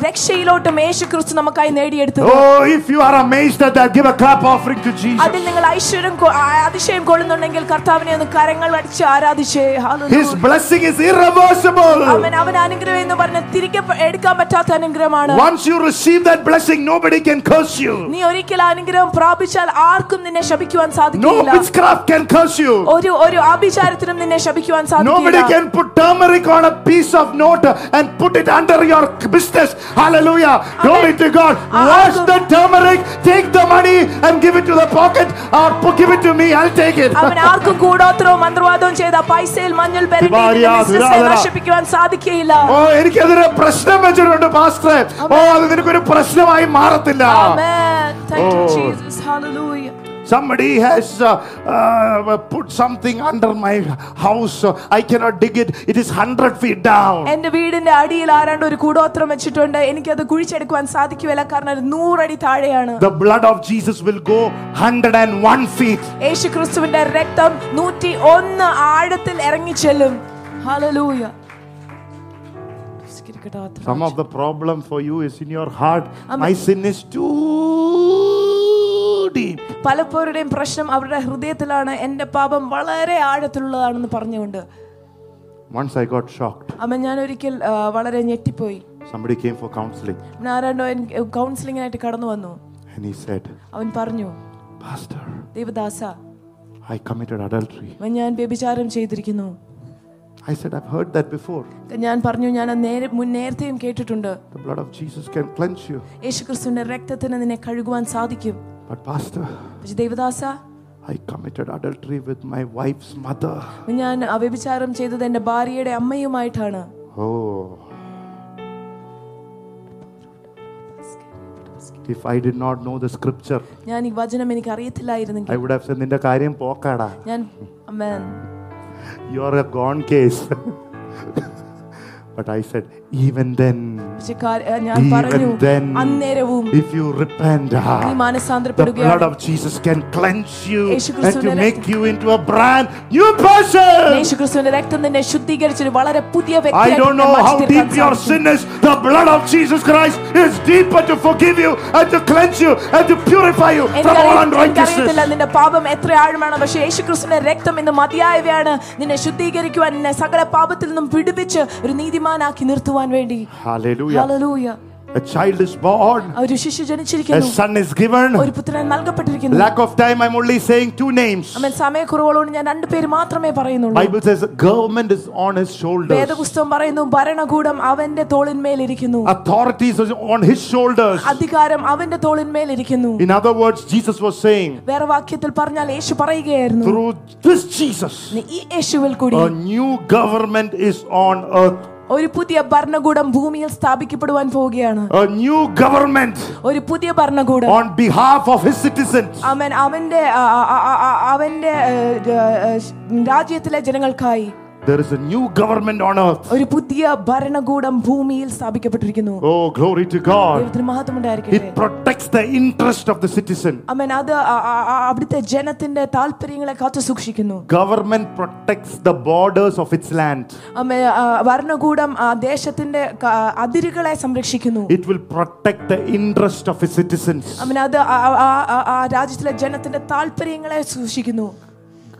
രക്ഷയിലോട്ടും യേശു ക്രിസ്തു നമുക്കായി നേടിയെടുത്തു അതിൽ നിങ്ങൾ ഐശ്വര്യം അതിശയം കൊള്ളുന്നുണ്ടെങ്കിൽ കർത്താവിനെ ഒന്ന് കരങ്ങൾ അടിച്ച് ആരാധിച്ച് അവൻ അവൻ അനുഗ്രഹം എന്ന് പറഞ്ഞ എടുക്കാൻ പറ്റാത്ത അനുഗ്രഹമാണ്. നീ പ്രാപിച്ചാൽ ആർക്കും നിന്നെ സാധിക്കില്ല ഒരു നിന്നെ ശപിക്കുവാൻ Nobody സാധിക്കില്ല can put turmeric on a piece of note and put it under your business. Hallelujah. Glory to God. Wash the turmeric, take the money and give it to the pocket or put, give it to me. I'll take it. അവൻ ആർക്കും കൂടോത്രവും മന്ത്രവാദവും ചെയ്ത പൈസയിൽ മഞ്ഞൾ പെരട്ടി ദിവാരിയ, നിന്റെ ബിസിനസ്സിനെ ദിവാര. നശിപ്പിക്കുവാൻ സാധിക്കുകയില്ല ഓ എനിക്കതൊരു പ്രശ്നം വെച്ചിട്ടുണ്ട് പാസ്റ്ററെ ഓ അത് നിനക്കൊരു പ്രശ്നമായി മാറത്തില്ല Amen. Thank you, Oh. Jesus. Hallelujah. Somebody has uh, uh, put something under my house. I cannot dig it. It is 100 feet down. എന്റെ വീടിന്റെ അടിയിൽ ആരാണ്ട് ഒരു കൂടോത്രം വെച്ചിട്ടുണ്ട് എനിക്കത് കുഴിച്ചെടുക്കുവാൻ സാധിക്കുകയില്ല കാരണം അത് നൂറടി താഴെയാണ് The blood of Jesus will go 101 feet. യേശു ക്രിസ്തുവിന്റെ രക്തം നൂറ്റി ഒന്ന് ആഴത്തിൽ ഇറങ്ങിച്ചെല്ലും hallelujah Some of the problem for you is in your heart. My sin is too deep. പലപ്പോരുടെയും പ്രശ്നം അവരുടെ ഹൃദയത്തിലാണ് എന്റെ പാപം വളരെ ആഴത്തിലുള്ളതാണെന്ന് പറഞ്ഞുകൊണ്ട് Once I got shocked. അമ്മ ഞാൻ ഒരിക്കൽ വളരെ ഞെട്ടിപ്പോയി Somebody came for counseling ആരാണ്ടോ കൗൺസിലിംഗിനായിട്ട് കടന്നു വന്നു and he said, അവൻ പറഞ്ഞു Pastor, ദേവദാസ I committed adultery. ഞാൻ വ്യഭിചാരം ചെയ്തിരിക്കുന്നു I said, I've heard that before. ഞാൻ പറഞ്ഞു ഞാൻ നേരത്തെയും കേട്ടിട്ടുണ്ട് The blood of Jesus can cleanse you. യേശുക്രിസ്തുവിന്റെ രക്തത്തിന് നിന്നെ കഴുകുവാൻ സാധിക്കും But, Pastor, പക്ഷെ ദേവദാസ I committed adultery with my wife's mother. ഞാൻ വ്യഭിചാരം ചെയ്തത് എൻ്റെ ഭാര്യയുടെ അമ്മയുമായിട്ടാണ് Oh. If I did not know the scripture, ഞാൻ ഈ വചനം എനിക്ക് അറിയത്തില്ലായിരുന്നെങ്കിൽ I would have said, നിന്റെ കാര്യം പോക്കാടാ ഞാൻ അമ്മേൻ You are a gone case. But I said, even then, പക്ഷെ കാ- ഏ, ഞാൻ പറഞ്ഞു even then, അന്നേരവും if you repent, നീ ah, the blood മാനസാന്തരപ്പെടുകയാണ് of Jesus can cleanse you and to യേശുക്രിസ്തുവിന്റെ make you into a brand new person. യേശുക്രിസ്തുവിന്റെ രക്തം നിന്നെ ശുദ്ധീകരിച്ചൊരു വളരെ പുതിയ I വ്യക്തിയായിട്ട് don't നിന്നെ know how മാറ്റി തീർക്കാൻ deep your സാധിക്കും. sin is. The blood of Jesus Christ is deeper to forgive you and to cleanse you and to purify you from all എനിക്കറിയ- unrighteousness. എനിക്കറിയത്തില്ല നിന്റെ പാപം എത്ര ആഴമാണ് പക്ഷെ യേശുക്രിസ്തുവിന്റെ രക്തം ഇന്ന് മതിയായവയാണ് നിന്നെ ശുദ്ധീകരിക്കുവാൻ നിന്നെ സകല പാപത്തിൽ നിന്നും വിടുവിച്ച് ഒരു നീതിമാനാക്കി നിർത്തുവാൻ വേണ്ടി Hallelujah. Hallelujah A child is born, ഒരു ശിശു a ജനിച്ചിരിക്കുന്നു son is given. ഒരു പുത്രൻ നൽകപ്പെട്ടിരിക്കുന്നു Lack of time, I'm only saying two names. അമ്മൻ സമയക്കുറവുകളോട് ഞാൻ രണ്ടു പേര് മാത്രമേ പറയുന്നുള്ളൂ Bible says government is on his shoulders. വേദപുസ്തകം പറയുന്നു ഭരണകൂടം അവന്റെ തോളിന്മേലിരിക്കുന്നു Authorities is on his shoulders. അധികാരം അവന്റെ തോളിന്മേലിരിക്കുന്നു In other words, Jesus was saying, വേറെ വാക്യത്തിൽ പറഞ്ഞാൽ യേശു പറയുകയായിരുന്നു through this Jesus, ഈ യേശുവിൽ കൂടി a new government is on earth. ഒരു പുതിയ ഭരണകൂടം ഭൂമിയിൽ സ്ഥാപിക്കപ്പെടുവാൻ പോവുകയാണ് A new government ഒരു പുതിയ ഭരണകൂടം on behalf of his citizens. അവൻ അവന്റെ ആ, ആ, ആ, ആ, അവന്റെ ഏ, ഏ, രാജ്യത്തിലെ ജനങ്ങൾക്കായി There is a new government on earth. ഒരു പുതിയ ഭരണകൂടം ഭൂമിയിൽ സ്ഥാപിക്കപ്പെട്ടിരിക്കുന്നു Oh, glory to God. ദൈവത്തിന് മഹത്വം ഉണ്ടായിരിക്കട്ടെ It protects the interest of the citizen. അവൻ അത് അവിടുത്തെ ജനത്തിന്റെ താല്പര്യങ്ങളെ കാത്തു സൂക്ഷിക്കുന്നു Government protects the borders of its land. അമ്മ ആ, ഭരണകൂടം ദേശത്തിന്റെ അതിരുകളെ സംരക്ഷിക്കുന്നു It will protect the interest of its citizens. അവൻ അത് ആ- രാജ്യത്തിലെ ജനത്തിന്റെ താല്പര്യങ്ങളെ സൂക്ഷിക്കുന്നു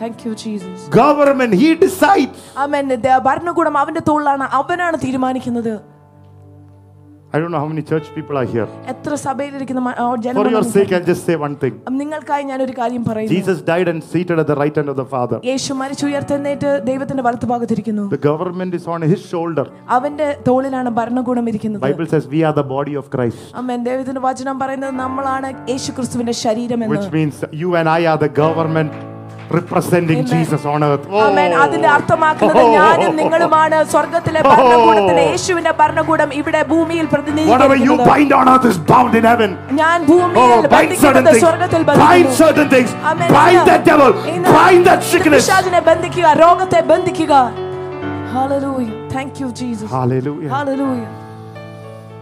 thank you Jesus government he decide അവൻ ഭരണകൂടം അവന്റെ തോളിലാണ് അവനാണ് തീരുമാനിക്കുന്നത് I don't know how many church people are here. എത്ര സഭയിലിരിക്കുന്ന മ- ആ, For your ജനങ്ങൾ sake, I'll just say one thing. നിങ്ങൾക്കായി ഞാൻ ഒരു കാര്യം പറയുന്നു Jesus died and seated at the right hand of the Father. യേശു മരിച്ചു ഉയർത്തെന്നേറ്റ് ദൈവത്തിന്റെ വലത്തുഭാഗത്തിരിക്കുന്നു The government is on his shoulder. അവന്റെ തോളിലാണ് ഭരണകൂടം ഇരിക്കുന്നത് Bible says we are the body of Christ, അമ്മൻ ദൈവത്തിന്റെ വചനം പറയുന്നത് നമ്മളാണ് യേശു ക്രിസ്തുവിന്റെ ശരീരം എന്ന് which means you and I are the government representing Jesus on earth. അതിന്റെ അർത്ഥമാക്കുന്നത് ഞാനും നിങ്ങളുമാണ് സ്വർഗത്തിലെ ഭരണകൂടത്തിലെ യേശുവിന്റെ ഭരണകൂടം ഇവിടെ ഭൂമിയിൽ പ്രതിനിധീകരിക്കുന്നത്. ഞാൻ ഭൂമിയിൽ ബന്ധിക്കുന്നത് സ്വർഗത്തിൽ ബന്ധിക്കുക രോഗത്തെ ബന്ധിക്കുക. Hallelujah. Thank you, Jesus. Hallelujah. Hallelujah.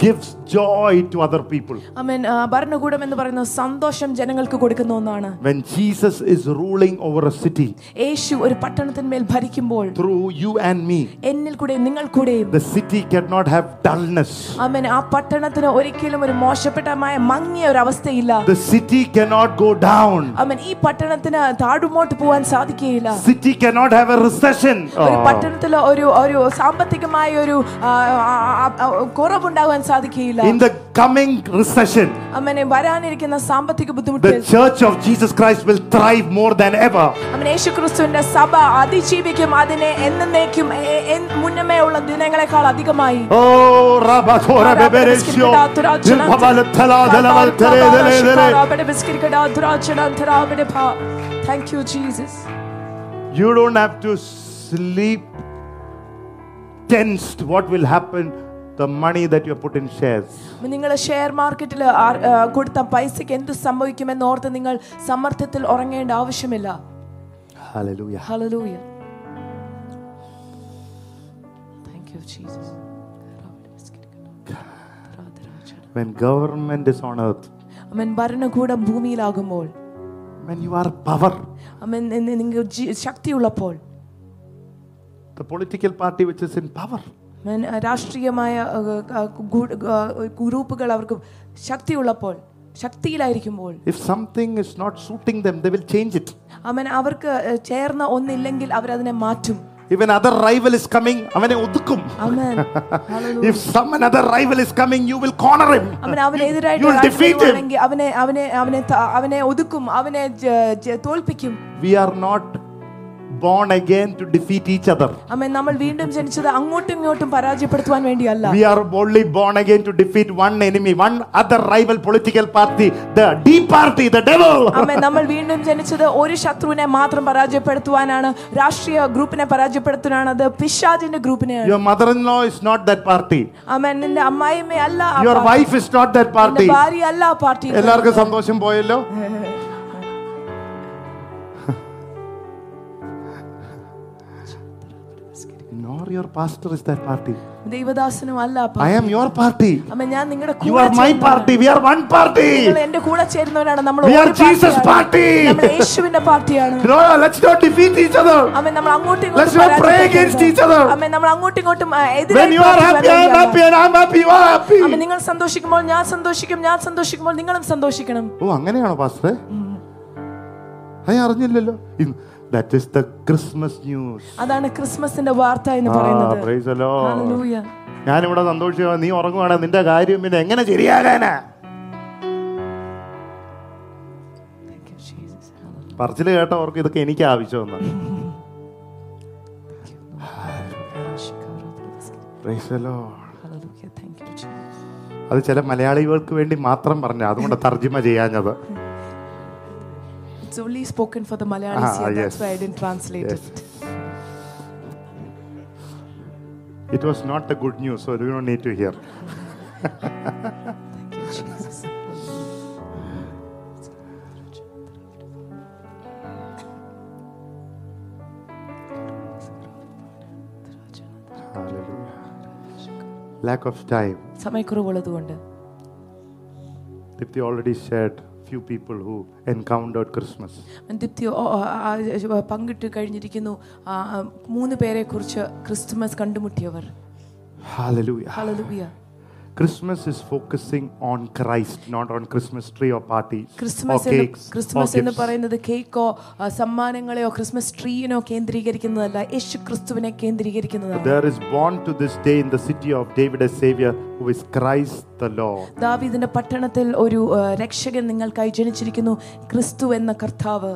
gives joy to other people. അമ്മൻ ഭരണകൂടം എന്ന് പറയുന്നത് സന്തോഷം ജനങ്ങൾക്ക് കൊടുക്കുന്ന ഒന്നാണ് When Jesus is ruling over a city യേശു ഒരു പട്ടണത്തിന്മേൽ ഭരിക്കുമ്പോൾ through you and me, എന്നിൽ കൂടെയും നിങ്ങൾ കൂടെയും the city cannot have dullness. അമ്മൻ ആ പട്ടണത്തിന് ഒരിക്കലും ഒരു മോശപ്പെട്ടമായ മങ്ങിയ ഒരു അവസ്ഥയില്ല The city cannot go down. അമ്മൻ ഈ പട്ടണത്തിന് താഴുമോട്ട് പോവാൻ സാധിക്കുകയില്ല City cannot have a recession. ഒരു Oh. പട്ടണത്തിൽ ഒരു ഒരു സാമ്പത്തികമായ ഒരു ആ, ആ, ആ, ആ, കുറവുണ്ടാകാൻ സാധിക്കുകയില്ല In the coming recession, അമ്മനെ വരാനിരിക്കുന്ന സാമ്പത്തിക the ബുദ്ധിമുട്ടിൽ church of Jesus Christ will thrive more than ever. അമ്മൻ യേശു ക്രിസ്തുവിന്റെ സഭ അതിജീവിക്കും അതിനെ എന്നേക്കും എ- എൻ- മുന്നമേ ഉള്ള ദിനങ്ങളെക്കാൾ അധികമായി Oh, Rabatora Beberesio. Babalatala Delaval Tere Dele Dele. Thank you, Jesus. You don't have to sleep tensed what will happen the money that you have put in shares. നിങ്ങൾ share മാർക്കറ്റിൽ കൊടുത്ത പൈസക്ക് എന്ത് സംഭവിക്കുമെന്ന് ഓർത്ത് നിങ്ങൾ സമ്മർദ്ദത്തിൽ ഉറങ്ങേണ്ട ആവശ്യമില്ല Hallelujah. Hallelujah. Thank you, Jesus. When government is on earth, അമ്മൻ ഭരണകൂടം ഭൂമിയിലാകുമ്പോൾ when you are power, അമ്മൻ നിങ്ങൾ ശക്തിയുള്ളപ്പോൾ the political party which is in power, അമ്മൻ രാഷ്ട്രീയമായ ഗ്രൂപ്പുകൾ അവർക്ക് ശക്തിയുള്ളപ്പോൾ ശക്തിയിലായിരിക്കുമ്പോൾ if something is not suiting them they will change it അവൻ അവർക്ക് ചേർന്ന ഒന്നില്ലെങ്കിൽ അവർ അതിനെ മാറ്റും Even other rival is coming, അവനെ ഒതുക്കും. Amen. If some another rival is coming, you will corner him. അവൻ അവനെതിരായിട്ട് അവനെ അവനെ അവനെ അവനെ ഒതുക്കും അവനെ തോൽപ്പിക്കും. We are not born again to defeat each other. അമ്മ നമ്മൾ വീണ്ടും ജനിച്ചത് അങ്ങോട്ടും ഇങ്ങോട്ടും പരാജയപ്പെടുത്തുവാൻ വേണ്ടിയല്ല We are only born again to defeat one enemy, one other rival political party, the D party, the devil. അമ്മ നമ്മൾ വീണ്ടും ജനിച്ചത് ഒരു ശത്രുവിനെ മാത്രം പരാജയപ്പെടുത്തുവാനാണ് രാഷ്ട്രീയ ഗ്രൂപ്പിനെ പരാജയപ്പെടുത്താനാണ് അത് പിശാചിന്റെ ഗ്രൂപ്പിനെയാണ് Your mother in law is not that party. അമ്മ നിന്റെ അമ്മായിമ്മ അല്ല Your wife is not that party. ഭാര്യ അല്ല ആ പാർട്ടി എല്ലാവർക്കും സന്തോഷം പോയല്ലോ or your pastor is that party. ദേവദാസനും അല്ല ഐ ആം യുവർ പാർട്ടി ഞാൻ നിങ്ങളുടെ you are my party we are one party നിങ്ങൾ കൂടെ ചേരുന്നവരാണ്. നമ്മൾ വി ആർ ജീസസ് പാർട്ടി നമ്മൾ യേശുവിന്റെ പാർട്ടിയാണ്. No let's not defeat each other അമ്മേ നമ്മൾ അങ്ങോട്ടും ഇങ്ങോട്ടും let's not pray against each other അമ്മേ നമ്മൾ അങ്ങോട്ടും ഇങ്ങോട്ടും എതിരെ when you are happy I am happy and I am happy you are happy അമ്മേ നിങ്ങൾ സന്തോഷിക്കുമ്പോൾ ഞാൻ സന്തോഷിക്കും ഞാൻ സന്തോഷിക്കുമ്പോൾ നിങ്ങളും സന്തോഷിക്കണം. ഓ അങ്ങനെയാണോ പാസ്റ്ററെ ഞാൻ അറിഞ്ഞില്ലല്ലോ. That is the Christmas news. അതാണ് ക്രിസ്മസിന്റെ വാർത്ത എന്ന് പറയുന്നത്. Ah, praise the Lord. Hallelujah. ഞാൻ ഇവിടെ സന്തോഷിക്കുക നീ ഉറങ്ങുവാണ് നിന്റെ കാര്യം പിന്നെ എങ്ങനെ ശരിയാകാനാ പറച്ചിൽ കേട്ടവർക്ക് ഇതൊക്കെ എനിക്ക് ആവശ്യമെന്ന് അത് ചില മലയാളികൾക്ക് വേണ്ടി മാത്രം പറഞ്ഞു അതുകൊണ്ട് തർജിമ ചെയ്യാഞ്ഞത് It's only spoken for the Malayalis Ah, here. yes. That's why I didn't translate Yes. it. It was not a good news, so you don't need to hear. Thank you, Jesus. Hallelujah. Lack of time. സമയക്കുറവുള്ളതുകൊണ്ട് Dipti already shared few people who encountered Christmas. ആ- ആ- പങ്കിട്ട് കഴിഞ്ഞിരിക്കുന്നു മൂന്ന് പേരെ കുറിച്ച് Christmas കണ്ടുമുട്ടിയവർ Hallelujah. ഹല്ലേലൂയ Christmas is focusing on Christ, not on Christmas tree or parties or Christmas എന്ന് cakes or ക്രിസ്മസ് എന്ന് gifts. പറയുന്നത് കേക്കോ ആ, സമ്മാനങ്ങളെയോ ക്രിസ്മസ് ട്രീനോ കേന്ദ്രീകരിക്കുന്നതല്ല യേശു ക്രിസ്തുവിനെ കേന്ദ്രീകരിക്കുന്നതാണ് There is born to this day in the city of David a Savior who is Christ the Lord. ദാവീദിന്റെ പട്ടണത്തിൽ ഒരു ആ, രക്ഷകൻ നിങ്ങൾക്കായി ജനിച്ചിരിക്കുന്നു ക്രിസ്തു എന്ന കർത്താവ്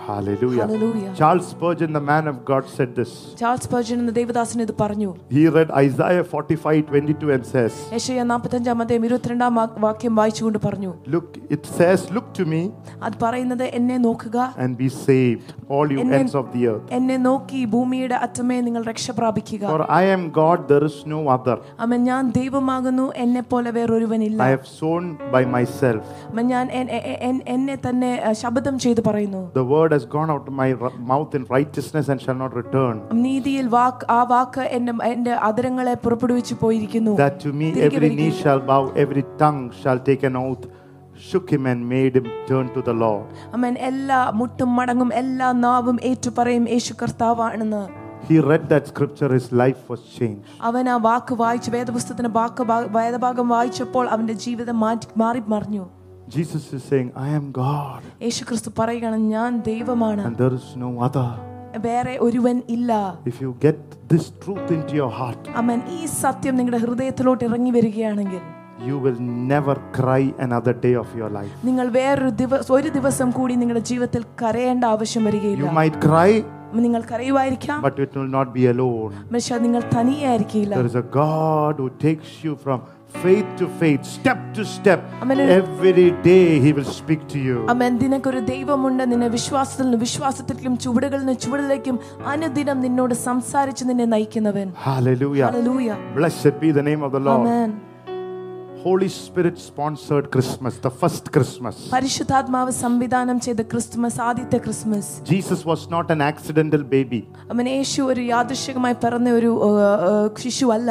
Hallelujah. Hallelujah. Charles Spurgeon, the man of God, said this. Charles Spurgeon എന്ന ദേവദാസൻ ഇത് പറഞ്ഞു He read Isaiah 45 22 and says, യശയ നാൽപ്പത്തഞ്ചാം അധ്യായം ഇരുപത്തിരണ്ടാം വാ- വാക്യം വായിച്ചുകൊണ്ട് പറഞ്ഞു Look, it says, Look to me അത് പറയുന്നത് എന്നെ നോക്കുക and be saved, all you എന്നെ- ends of the earth. എന്നെ നോക്കി ഭൂമിയുടെ അറ്റമേ നിങ്ങൾ രക്ഷ പ്രാപിക്കുക For I am God, there is no other. അമ്മ ഞാൻ ദൈവമാകുന്നു എന്നെ പോലെ വേറൊരുവനില്ല I have sown by myself. അമ്മ ഞാൻ എൻ- എ- എൻ- എന്നെ തന്നെ ആ, ശബ്ദം ചെയ്ത് പറയുന്നു The word has gone out of my r- mouth in righteousness and shall not return. നീതിയിൽ വാക്ക് ആ വാക്ക് എന്റെ എന്റെ അതരങ്ങളെ പുറപ്പെടുവിച്ചു പോയിരിക്കുന്നു That to me തിരികെ every knee വരികയില്ല. shall bow, every tongue shall take an oath. Shook him and made him turn to the Lord. അമ്മൻ എല്ലാ മുട്ടും മടങ്ങും എല്ലാ നാവും ഏറ്റുപറയും യേശു കർത്താവാണെന്ന് He read that scripture, his life was changed. അവൻ ആ വാക്ക് വായിച്ചു വേദപുസ്തകത്തിന്റെ വാക്ക് ഭാ- വേദഭാഗം വായിച്ചപ്പോൾ അവന്റെ ജീവിതം മാറ്റി മാറി മറിഞ്ഞു Jesus is saying, I am God, യേശു ക്രിസ്തു പറയുകയാണ് ഞാൻ ദൈവമാണ് and there is no other. വേറെ ഒരുവൻ ഇല്ല If you get this truth into your heart, അമ്മൻ ഈ സത്യം നിങ്ങളുടെ ഹൃദയത്തിലോട്ട് ഇറങ്ങി വരികയാണെങ്കിൽ you will never cry another day of your life. നിങ്ങൾ വേറൊരു ദിവസം ഒരു ദിവസം കൂടി നിങ്ങളുടെ ജീവിതത്തിൽ കരയേണ്ട ആവശ്യം You വരികയില്ല might cry, നിങ്ങൾ കരയുമായിരിക്കാം but it will not be alone. പക്ഷെ നിങ്ങൾ തനിയെ ആയിരിക്കില്ല There is a God who takes you from faith to faith, step to step. Amen. Every day He will speak to you. അമ്മൻ നിനക്കൊരു ദൈവമുണ്ട് നിന്നെ വിശ്വാസത്തിൽ നിന്ന് വിശ്വാസത്തിലേക്കും ചുവടുകളിൽ നിന്ന് ചുവടിലേക്കും അനുദിനം നിന്നോട് സംസാരിച്ച് നിന്നെ നയിക്കുന്നവൻ Hallelujah. Hallelujah Blessed be the name of the Lord. Amen Holy Spirit sponsored Christmas, the first Christmas. പരിശുദ്ധാത്മാവ് സംവിധാനം ചെയ്ത ക്രിസ്തുമസ് ആദ്യത്തെ Christmas Jesus was not an accidental baby. അമ്മൻ യേശു ഒരു യാദൃശികമായി പിറന്ന ഒരു ഏഹ്, ഏഹ്, ശിശു അല്ല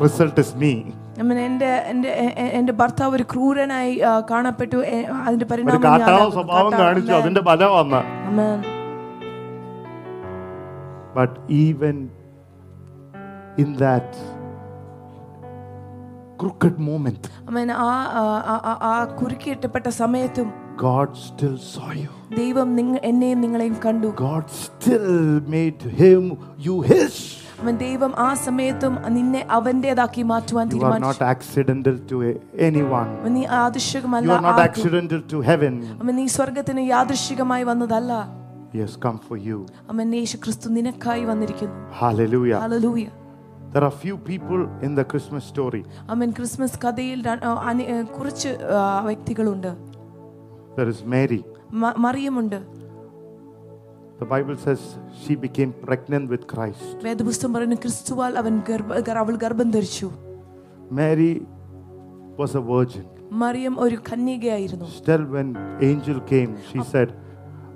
result is me. അമ്മൻ എൻ്റെ എൻ്റെ എ- എ- എൻ്റെ ഭർത്താവ് ഒരു ക്രൂരനായി ആ, കാണപ്പെട്ടു എ- അതിന്റെ ഒരു പരിണാമം കാട്ടാള ഞാനാകുന്നു. സ്വഭാവം കാട്ടാ- കാണിച്ചു Amen. അതിന്റെ ഫലം വന്ന് Amen. But even in that crooked moment, Amen. ആ ആ- ആ- ആ- ആ കുരുക്കിയിട്ടപ്പെട്ട സമയത്തും God still saw you. ദൈവം നിങ്ങ എന്നെയും നിങ്ങളെയും കണ്ടു God still made him you his. അവൻ ദൈവം ആ സമയത്തും നിന്നെ അവന്റേതാക്കി മാറ്റുവാൻ തീരുമാനിച്ചു നീ യാദൃശ്ചികമല്ല നീ സ്വർഗത്തിന് യാദൃശ്ചികമായി വന്നതല്ല He has come for you. Hallelujah. Hallelujah. There are few people in the Christmas story. Christmas There is Mary. മ- മറിയമുണ്ട് The Bible says she became pregnant with Christ. വേദപുസ്തകം പറയുന്നു ക്രിസ്തുവാൽ അവൻ ഗർഭ ഗർ- അവൾ ഗർഭം ധരിച്ചു Mary was a virgin. Mariyam ഒരു കന്യകയായിരുന്നു Still, when angel came, she said,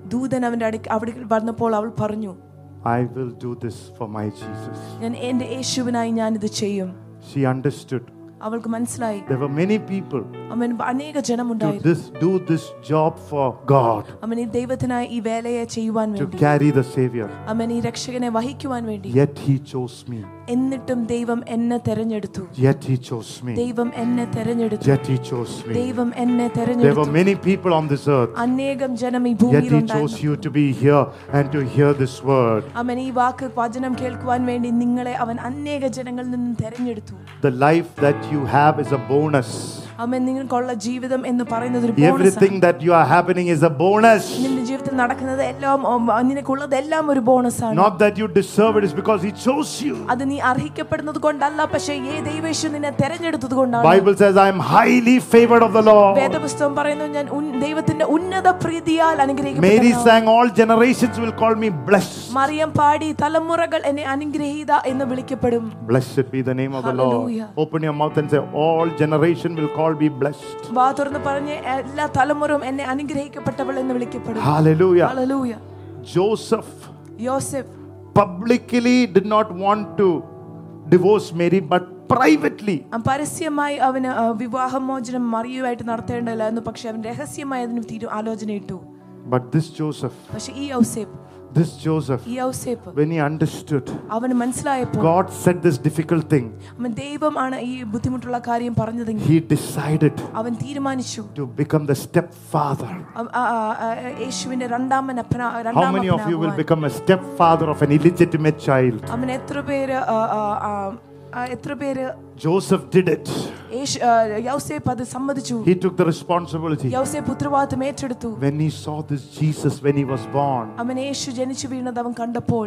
ദൂതൻ അവന്റെ അടുക്ക അവിടെ വന്നപ്പോൾ അവൾ പറഞ്ഞു I will do this for my Jesus. ഞാൻ എന്റെ യേശുവിനായി ഞാൻ ഇത് ചെയ്യും She understood. അവൾക്ക് മനസ്സിലായി There were many people അവൻ അനേക to ജനമുണ്ടായിരുന്നു this, do this job for God, അവൻ ഈ ദൈവത്തിനായി ഈ വേലയെ ചെയ്യുവാൻ to വേണ്ടി carry the Savior. അവൻ ഈ രക്ഷകനെ വഹിക്കുവാൻ വേണ്ടി Yet He chose me. എന്നിട്ടും ദൈവം എന്നെ തെരഞ്ഞെടുത്തു Yet He chose me. ദൈവം എന്നെ തെരഞ്ഞെടുത്തു Yet He chose me. ദൈവം എന്നെ There were തെരഞ്ഞെടുത്തു many people on this earth. അനേകം ജനം ഈ Yet He chose ഭൂമിയിലുണ്ടായിരുന്നു you to be here and to hear this word. അവൻ ഈ വാക്ക് വചനം കേൾക്കുവാൻ വേണ്ടി നിങ്ങളെ അവൻ അനേക ജനങ്ങളിൽ നിന്നും തെരഞ്ഞെടുത്തു The life that you have is a bonus. അവൻ നിങ്ങൾക്കുള്ള ജീവിതം എന്ന് പറയുന്നത് ഒരു bonus ആണ്. Everything that you are happening is a bonus. നിന്റെ ജീവിതത്തിൽ നടക്കുന്നത് എല്ലാം ഉം, നിനക്കുള്ളത് എല്ലാം ഒരു ബോണസ് ആണ് Not that you deserve it, it's because He chose you. അത് നീ അർഹിക്കപ്പെടുന്നത് കൊണ്ടല്ല പക്ഷേ ഏ ദൈവേശു നിന്നെ തെരഞ്ഞെടുത്തത് കൊണ്ടാണ് Bible says, I am highly favored of the Lord. വേദപുസ്തകം പറയുന്നു ഞാൻ ഉൻ- ദൈവത്തിന്റെ ഉന്നത പ്രീതിയാൽ Mary അനുഗ്രഹിക്കപ്പെട്ടവനാണ്. sang, All generations will call me blessed. Mariyam പാടി തലമുറകൾ എന്നെ അനുഗ്രഹീത എന്ന് വിളിക്കപ്പെടും Blessed be the name of the Lord. Hallelujah. Open your mouth and say, All generation will call me blessed. വാ തുറന്ന് പറഞ്ഞ് എല്ലാ തലമുറയും എന്നെ അനുഗ്രഹിക്കപ്പെട്ടവൾ എന്ന് വിളിക്കപ്പെടും Hallelujah. ഹല്ലേലൂയ Joseph യോസെഫ് publicly did not want to divorce Mary, but privately പരസ്യമായി അവന് വിവാഹമോചനം മറിയുമായിട്ട് നടത്തേണ്ടതില്ലായിരുന്നു പക്ഷെ അവൻ രഹസ്യമായി അതിന് ആലോചന ഇട്ടു ബട്ട് ദിസ് ജോസഫ് പക്ഷെ ഈ Ouseph this Joseph, when he understood, God said this difficult thing. He decided to become the stepfather. How many of you will become a stepfather of an illegitimate child? അവൻ എത്ര പേര് ആ, ആ, ആ, ആ, എത്ര പേര് Joseph did it. യേശു ആ, യൗസേപ്പ് അത് സമ്മതിച്ചു He took the responsibility. യൗസേപ്പ് ഉത്തരവാദിത്വം ഏറ്റെടുത്തു When he saw this Jesus when he was born, അവൻ യേശു ജനിച്ചു വീണത് അവൻ കണ്ടപ്പോൾ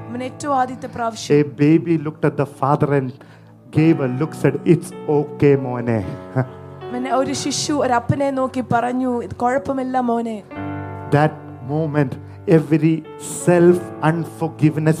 അവൻ ഏറ്റവും ആദ്യത്തെ പ്രാവശ്യം a baby looked at the father and gave a look, said, "It's okay, mone." അവനെ ഒരു ശിശു ഒരു അപ്പനെ നോക്കി പറഞ്ഞു ഇത് കുഴപ്പമില്ല മോനെ that moment, every self unforgiveness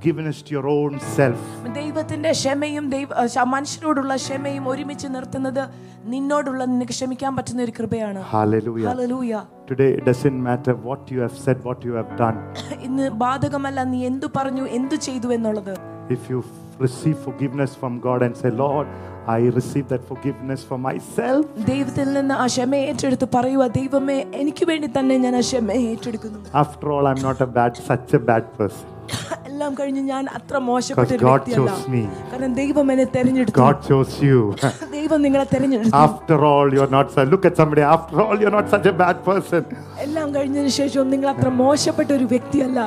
forgiveness to your own self. ദൈവത്തിന്റെ ക്ഷമയും ദൈവ ആ, ശ- മനുഷ്യരോടുള്ള ക്ഷമയും ഒരുമിച്ച് നിർത്തുന്നത് നിന്നോടുള്ള നിനക്ക് ക്ഷമിക്കാൻ പറ്റുന്ന ഒരു കൃപയാണ് Hallelujah. Hallelujah Today it doesn't matter what you have said, what you have done. ഇന്ന് ബാധകമല്ല നീ എന്തു പറഞ്ഞു എന്തു ചെയ്തു എന്നുള്ളത് If you f- receive forgiveness from God and say, Lord, I receive that forgiveness for myself, ദൈവത്തിൽ നിന്ന് ആ ക്ഷമ ഏറ്റെടുത്ത് പറയുക ദൈവമേ എനിക്ക് വേണ്ടി തന്നെ ഞാൻ ആ ക്ഷമ ഏറ്റെടുക്കുന്നു after all, I'm not a bad, such a bad person. അല്ല എല്ലാം കഴിഞ്ഞ് ഞാൻ അത്ര മോശപ്പെട്ട ഒരു വ്യക്തിയല്ല കാരണം ദൈവം എന്നെ തെരഞ്ഞെടുത്തു God chose you. ദൈവം നിങ്ങളെ തെരഞ്ഞെടുത്തു After all, you're not such. Look at somebody. After all, you're not such a bad person. എല്ലാം കഴിഞ്ഞതിന് ശേഷം നിങ്ങൾ അത്ര മോശപ്പെട്ട ഒരു വ്യക്തിയല്ല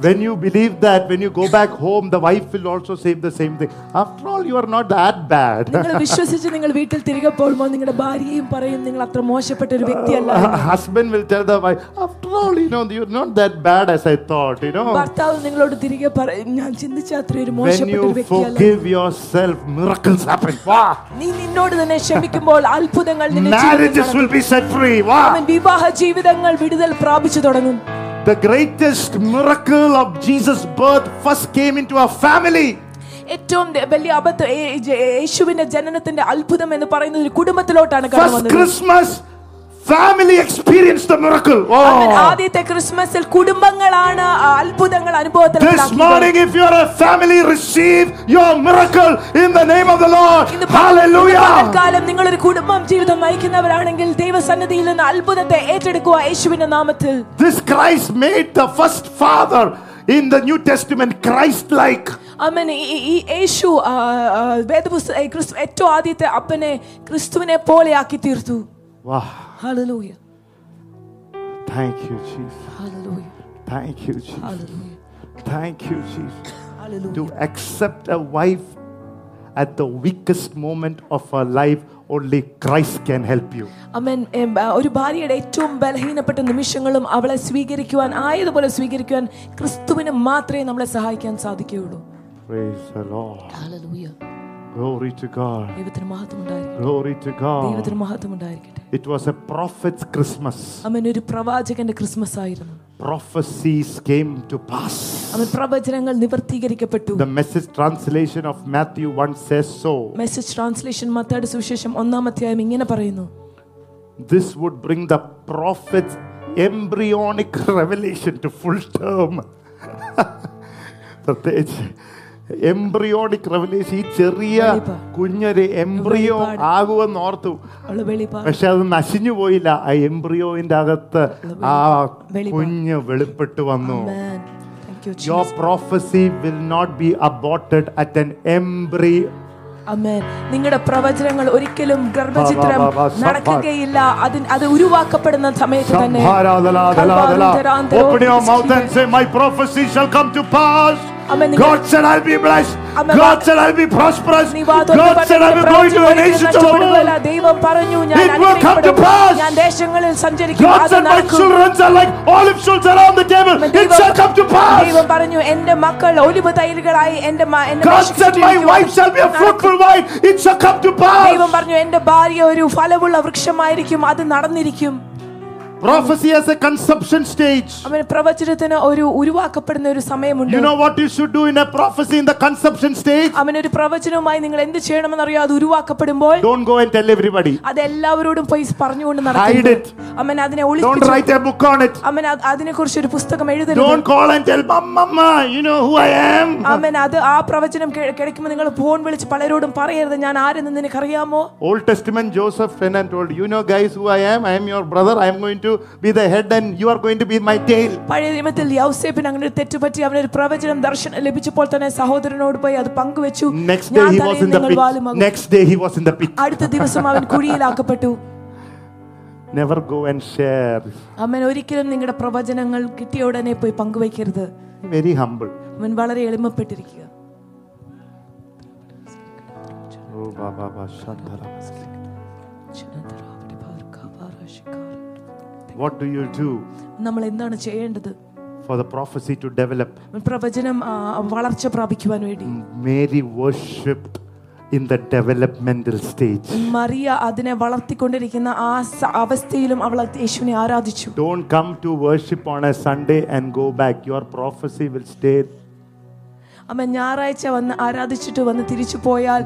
When you believe that, when you go back home, the wife will also say the same thing. After all, you are not that bad. നിങ്ങൾ വിശ്വസിച്ച് നിങ്ങൾ വീട്ടിൽ തിരികെ പോകുമ്പോൾ നിങ്ങളുടെ ഭാര്യയും പറയും നിങ്ങൾ അത്ര മോശപ്പെട്ട ഒരു വ്യക്തിയല്ല husband will tell the wife, after all, you know, you're not that bad as I thought, you know. ഭർത്താവ് നിങ്ങളോട് തിരികെ പറയും ഞാൻ ചിന്തിച്ച അത്ര ഒരു When മോശപ്പെട്ട you forgive yourself, miracles happen. Wow. നീ നിന്നോട് തന്നെ ക്ഷമിക്കുമ്പോൾ അത്ഭുതങ്ങൾ നിന്റെ ജീവിതത്തിൽ Marriages will be set free. Wow. അവൻ വിവാഹ ജീവിതങ്ങൾ വിടുതൽ പ്രാപിച്ചു തുടങ്ങും The greatest miracle of Jesus' birth first came into a family. ഏറ്റവും ദ- വലിയ അബദ്ധം ഏ- ജെ- യേശുവിന്റെ ജനനത്തിന്റെ അത്ഭുതം എന്ന് പറയുന്നത് ഒരു കുടുംബത്തിലോട്ടാണ് കടന്നു First വന്നത് Christmas, family experienced the miracle. അവൻ Oh. ആദ്യത്തെ ക്രിസ്മസിൽ കുടുംബങ്ങളാണ് ആ അത്ഭുതങ്ങൾ അനുഭവത്തിൽ This morning, if you are a family, receive your miracle in the name of the Lord. Hallelujah. കാലം നിങ്ങൾ ഒരു കുടുംബം ജീവിതം നയിക്കുന്നവരാണെങ്കിൽ ദൈവസന്നിധിയിൽ നിന്ന് അത്ഭുതത്തെ ഏറ്റെടുക്കുക യേശുവിന്റെ നാമത്തിൽ This Christ made the first father in the New Testament Christ like. അമ്മൻ ഈ യേശു ആ, ആ, വേദപുസ്ത ഏ, ക്രിസ്തു ഏറ്റവും ആദ്യത്തെ അപ്പനെ ക്രിസ്തുവിനെ പോലെയാക്കി തീർത്തു Wow. hallelujah Thank you, Jesus. Hallelujah Thank you, Jesus. Hallelujah Thank you, Jesus. Hallelujah To accept a wife at the weakest moment of her life, only Christ can help you. Amen um, ah, ഒരു ഭാര്യയുടെ ഏറ്റവും ബലഹീനപ്പെട്ട നിമിഷങ്ങളും അവളെ സ്വീകരിക്കുവാൻ ആയതുപോലെ സ്വീകരിക്കുവാൻ ക്രിസ്തുവിന് മാത്രമേ നമ്മളെ സഹായിക്കാൻ സാധിക്കുകയുള്ളൂ Praise the Lord. Hallelujah Glory to God. ദൈവത്തിന് മഹത്വം ഉണ്ടായിരിക്കട്ടെ Glory to God. ദൈവത്തിന് മഹത്വം ഉണ്ടായിരിക്കട്ടെ It was a prophet's Christmas. അവൻ ഒരു പ്രവാചകന്റെ ക്രിസ്മസ് ആയിരുന്നു Prophecies came to pass. അവൻ പ്രവചനങ്ങൾ നിവർത്തീകരിക്കപ്പെട്ടു The message translation of Matthew 1 says so. Message translation മത്താട് സുവിശേഷം ഒന്നാം അധ്യായം ഇങ്ങനെ പറയുന്നു This would bring the prophet's embryonic revelation to full term. പ്രത്യേകിച്ച് Embryonic revelation ഈ ചെറിയ. കുഞ്ഞൊരു എംബ്രിയോ. ആകുമെന്ന് ഓർത്തു പക്ഷെ അത് നശിഞ്ഞു പോയില്ല. ആ എംബ്രിയോയിന്റെ അകത്ത് ആ കുഞ്ഞ് വെളിപ്പെട്ടു വന്നു. Your ബി prophecy will not be aborted at an embryo. Amen. നിങ്ങളുടെ പ്രവചനങ്ങൾ ഒരിക്കലും ഗർഭചിത്രം. നടക്കുകയില്ല. അതിന് അത് ഉരുവാക്കപ്പെടുന്ന സമയത്ത് തന്നെ. Shambharadala, Open your mouth and say, My prophecy shall come to pass. Amen. നിങ്ങൾ- God said, I'll be blessed. Amen. God said, I'll be prosperous. നീ വാ തുറന്ന് God said, I പറഞ്ഞ് will go into the പ്രവചിച്ച് nations of the നഷ്ടപ്പെടുകയില്ല. world. ദൈവം പറഞ്ഞു ഞാൻ It will come to അനുഗ്രഹിക്കപ്പെടും. pass. ഞാൻ ദേശങ്ങളിൽ സഞ്ചരിക്കും God അത് said, My നടക്കും. children are like olive shoots around the table. Amen. It shall come to pass. ദൈവം പറഞ്ഞു എന്റെ മക്കൾ ഒലിവ് തൈലുകളായി എന്റെ മ- എന്റെ God മേശയ്ക്ക് said, My ചുറ്റും wife shall be a നടക്കും. fruitful wife. It shall come to ദൈവം pass. പറഞ്ഞു എന്റെ ഭാര്യ ഒരു ഫലമുള്ള വൃക്ഷമായിരിക്കും അത് നടന്നിരിക്കും Prophecy has a conception stage. അവൻ പ്രവചനത്തിന് ഒരു ഉരുവാക്കപ്പെടുന്ന ഒരു സമയമുണ്ട് You know what you should do in a prophecy in the conception stage? അവൻ ഒരു പ്രവചനവുമായി നിങ്ങൾ എന്ത് ചെയ്യണമെന്നറിയോ അത് ഉരുവാക്കപ്പെടുമ്പോൾ Don't go and tell everybody. അത് എല്ലാവരോടും പോയി പറഞ്ഞുകൊണ്ട് നടക്കരുത്. അവൻ അതിനെ Don't write a book on it. അവൻ അതിനെ കുറിച്ച് ഒരു പുസ്തകം എഴുതരുത് Don't call and tell Mama, you know who I am. അവൻ അത് ആ പ്രവചനം കേ- കേൾക്കുമ്പോൾ നിങ്ങൾ ഫോൺ വിളിച്ച് പലരോടും പറയരുത് ഞാൻ ആരെന്ന് നിനക്കറിയാമോ Old Testament Joseph went told, You know, guys, who I am? I am your brother. I am going to be the head and you are going to be my tail. പഴയ നിയമത്തിൽ യൗസേപ്പിന് അങ്ങനെ ഒരു തെറ്റുപറ്റി അവനൊരു പ്രവചനം ദർശനം ലഭിച്ചപ്പോൾ തന്നെ സഹോദരനോട് പോയി അത് പങ്കുവെച്ചു Next day ഞാൻ he was തലയിൽ in the നിങ്ങൾ pit. വാലുമാകും Next day he was in the pit. അടുത്ത ദിവസം അവൻ കുഴിയിലാക്കപ്പെട്ടു Never go and share. അവൻ ഒരിക്കലും നിങ്ങളുടെ പ്രവചനങ്ങൾ കിട്ടിയ ഉടനെ പോയി പങ്കുവയ്ക്കരുത് Very humble. അവൻ വളരെ എളിമപ്പെട്ടിരിക്കുക Oh, Baba, Baba, What do you do നമ്മൾ എന്താണ് ചെയ്യേണ്ടത് for the prophecy to develop? പ്രവചനം ആ, വളർച്ച പ്രാപിക്കുവാൻ വേണ്ടി Mary worshipped in the developmental stage. Mariya അതിനെ വളർത്തിക്കൊണ്ടിരിക്കുന്ന ആ സ- അവസ്ഥയിലും അവൾ യേശുവിനെ ആരാധിച്ചു Don't come to worship on a Sunday and go back. Your prophecy will stay. അമ്മ ഞായറാഴ്ച വന്ന് ആരാധിച്ചിട്ട് വന്ന് തിരിച്ചു പോയാൽ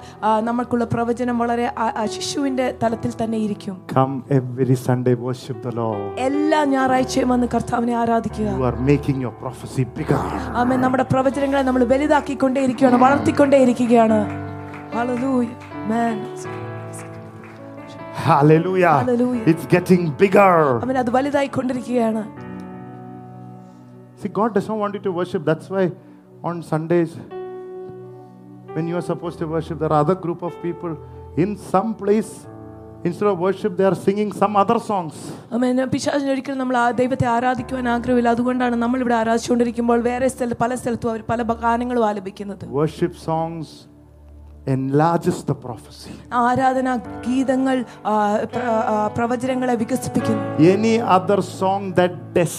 നമ്മൾക്കുള്ള പ്രവചനം വളരെ ശിശുവിന്റെ തലത്തിൽ തന്നെ ഇരിക്കും come every Sunday worship the Lord എല്ലാ ഞായറാഴ്ചയും വന്ന് കർത്താവിനെ ആരാധിക്കുക you are making your prophecy bigger അമ്മ നമ്മുടെ പ്രവചനങ്ങളെ നമ്മൾ വലുതാക്കിക്കൊണ്ടേ ഇരിക്കുകയാണ് വളർത്തിക്കൊണ്ടേ ഇരിക്കുകയാണ് hallelujah man Hallelujah. Hallelujah. It's getting bigger. അവൻ അത് വലുതായിക്കൊണ്ടിരിക്കുകയാണ് See, God does not want you to worship. That's why on Sundays, when you are supposed to worship, there are other group of people in some place. Instead of worship, they are singing some other songs. അമേൻ പിശാചിന് ഒരിക്കലും നമ്മൾ ആ ദൈവത്തെ ആരാധിക്കുവാൻ ആഗ്രഹമില്ല അതുകൊണ്ടാണ് നമ്മൾ ഇവിടെ ആരാധിച്ചുകൊണ്ടിരിക്കുമ്പോൾ വേറെ സ്ഥലത്ത് പല സ്ഥലത്തും അവർ പല ഗാനങ്ങളും ആലപിക്കുന്നത് Worship songs enlarges the prophecy. ആരാധനാ ഗീതങ്ങൾ ആ, പ്ര- ആ, പ്രവചനങ്ങളെ വികസിപ്പിക്കുന്നു Any other song that does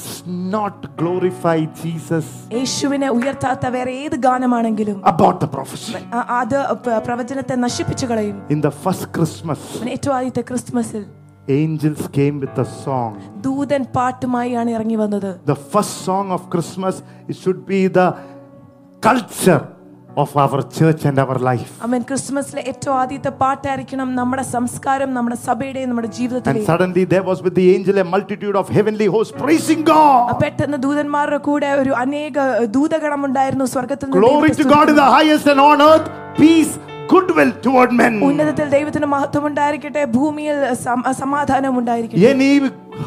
not glorify Jesus യേശുവിനെ ഉയർത്താത്ത വേറെ ഏത് ഗാനമാണെങ്കിലും about the prophecy. ആ- അത് പ്ര- പ്രവചനത്തെ നശിപ്പിച്ചു കളയും In the first Christmas, അവൻ ഏറ്റവും ആദ്യത്തെ ക്രിസ്മസിൽ angels came with a song. ദൂതൻ പാട്ടുമായാണ് ഇറങ്ങി വന്നത് The first song of Christmas it should be the culture of our church and our life. അവൻ ക്രിസ്മസിലെ ഏറ്റവും ആദ്യത്തെ പാട്ടായിരിക്കണം നമ്മുടെ സംസ്കാരം നമ്മുടെ സഭയുടെയും നമ്മുടെ And ജീവിതത്തിലെയും suddenly there was with the angel a multitude of heavenly hosts praising God. പെട്ടെന്ന് ദൂതന്മാരുടെ കൂടെ ഒരു അനേക ദൂതഗണം ഉണ്ടായിരുന്നു സ്വർഗത്തിൽ നിന്ന് Glory ദൈവത്തെ to God in സ്തുതിക്കുന്നു. the highest and on earth, peace, goodwill toward men. ഉന്നതത്തിൽ ദൈവത്തിന് മഹത്വം ഉണ്ടായിരിക്കട്ടെ ഭൂമിയിൽ സം- സമാധാനം ഉണ്ടായിരിക്കട്ടെ Any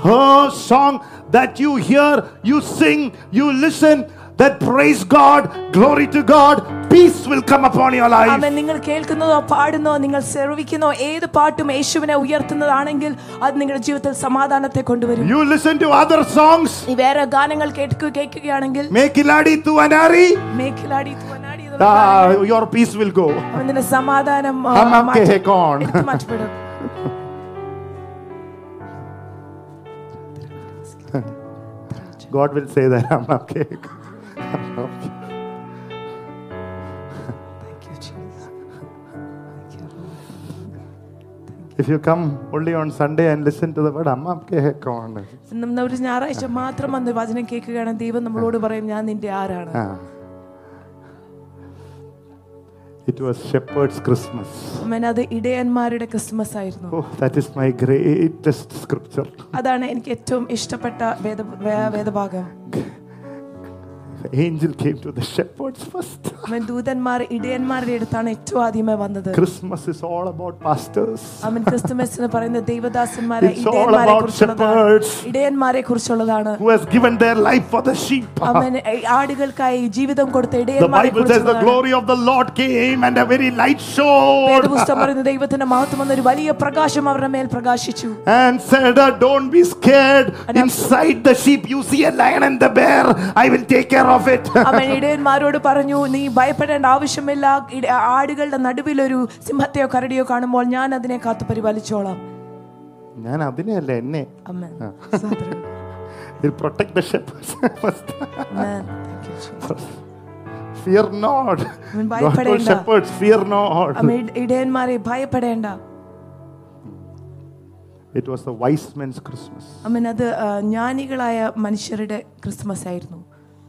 her song that you hear, you sing, you listen, that praise God, glory to God, peace will come upon your life. അവൻ നിങ്ങൾ കേൾക്കുന്നതോ പാടുന്നോ നിങ്ങൾ സെർവിക്കുന്നോ ഏത് പാട്ടും യേശുവിനെ ഉയർത്തുന്നതാണെങ്കിൽ അത് നിങ്ങളുടെ ജീവിതത്തിൽ സമാധാനത്തെ കൊണ്ടുവരും You listen to other songs, നീ വേറെ ഗാനങ്ങൾ കേൾക്കുക കേൾക്കുകയാണെങ്കിൽ Mekiladi Tuanari, മേഖലാടി തുവനാടി എന്നുള്ള ഗാനങ്ങൾ ah, your peace will go. അവൻ നിന്റെ സമാധാനം ആ, Hum Hum മാറ്റി- Ke Kon. എടുത്തു മാറ്റപ്പെടും God will say that. Hum Hum Ke Kon. Okay. If you come only on Sunday and listen to the word Kon. നമ്മൾ ഒരു ഞായറാഴ്ച മാത്രം വന്ന് വചനം കേൾക്കുകയാണ് ദൈവം നമ്മളോട് പറയും ഞാൻ നിന്റെ ആരാണ് Ah. It was shepherd's Christmas. അത് ഇടയന്മാരുടെ ക്രിസ്മസ് ആയിരുന്നു Oh, that is my greatest scripture. അതാണ് എനിക്ക് ഏറ്റവും ഇഷ്ടപ്പെട്ട വേദഭാഗം Angel came to the shepherds first. അവൻ ദൂതന്മാർ ഇടയന്മാരുടെ അടുത്താണ് ഏറ്റവും ആദ്യമേ വന്നത് Christmas is all about pastors. അവൻ ക്രിസ്തുമസ് എന്ന് പറയുന്ന ദൈവദാസന്മാരെ It's all ഇടയന്മാരെ about കുറിച്ചുള്ളതാണ് shepherds ഇടയന്മാരെ കുറിച്ചുള്ളതാണ് who has given their life for the sheep. അവൻ ആടുകൾക്കായി ജീവിതം കൊടുത്ത The ഇടയന്മാരെ Bible says the കുറിച്ചുള്ളതാണ് glory of the Lord came and a very light shone വേദപുസ്തകം പറയുന്ന ദൈവത്തിന്റെ മഹത്വം എന്ന ഒരു വലിയ പ്രകാശം അവരുടെ മേൽ പ്രകാശിച്ചു and said, "Uh, Don't be scared. Inside the sheep, you see a lion and the bear. I will take care of It. അവൻ ഇടയന്മാരോട് പറഞ്ഞു നീ ഭയപ്പെടേണ്ട ആവശ്യമില്ല. ആടുകളുടെ നടുവിൽ ഒരു സിംഹത്തെയോ കരടിയോ കാണുമ്പോൾ ഞാൻ അതിനെ കാത്തു പരിപാലിച്ചോളാം. ഞാൻ അതിനെയല്ല എന്നെ. protect the shepherds. First. Amman fear not. God shepherds, fear not. ഇടയന്മാരെ ഭയപ്പെടേണ്ട. അമ്മൻ അത് ജ്ഞാനികളായ മനുഷ്യരുടെ ക്രിസ്മസ് ആയിരുന്നു.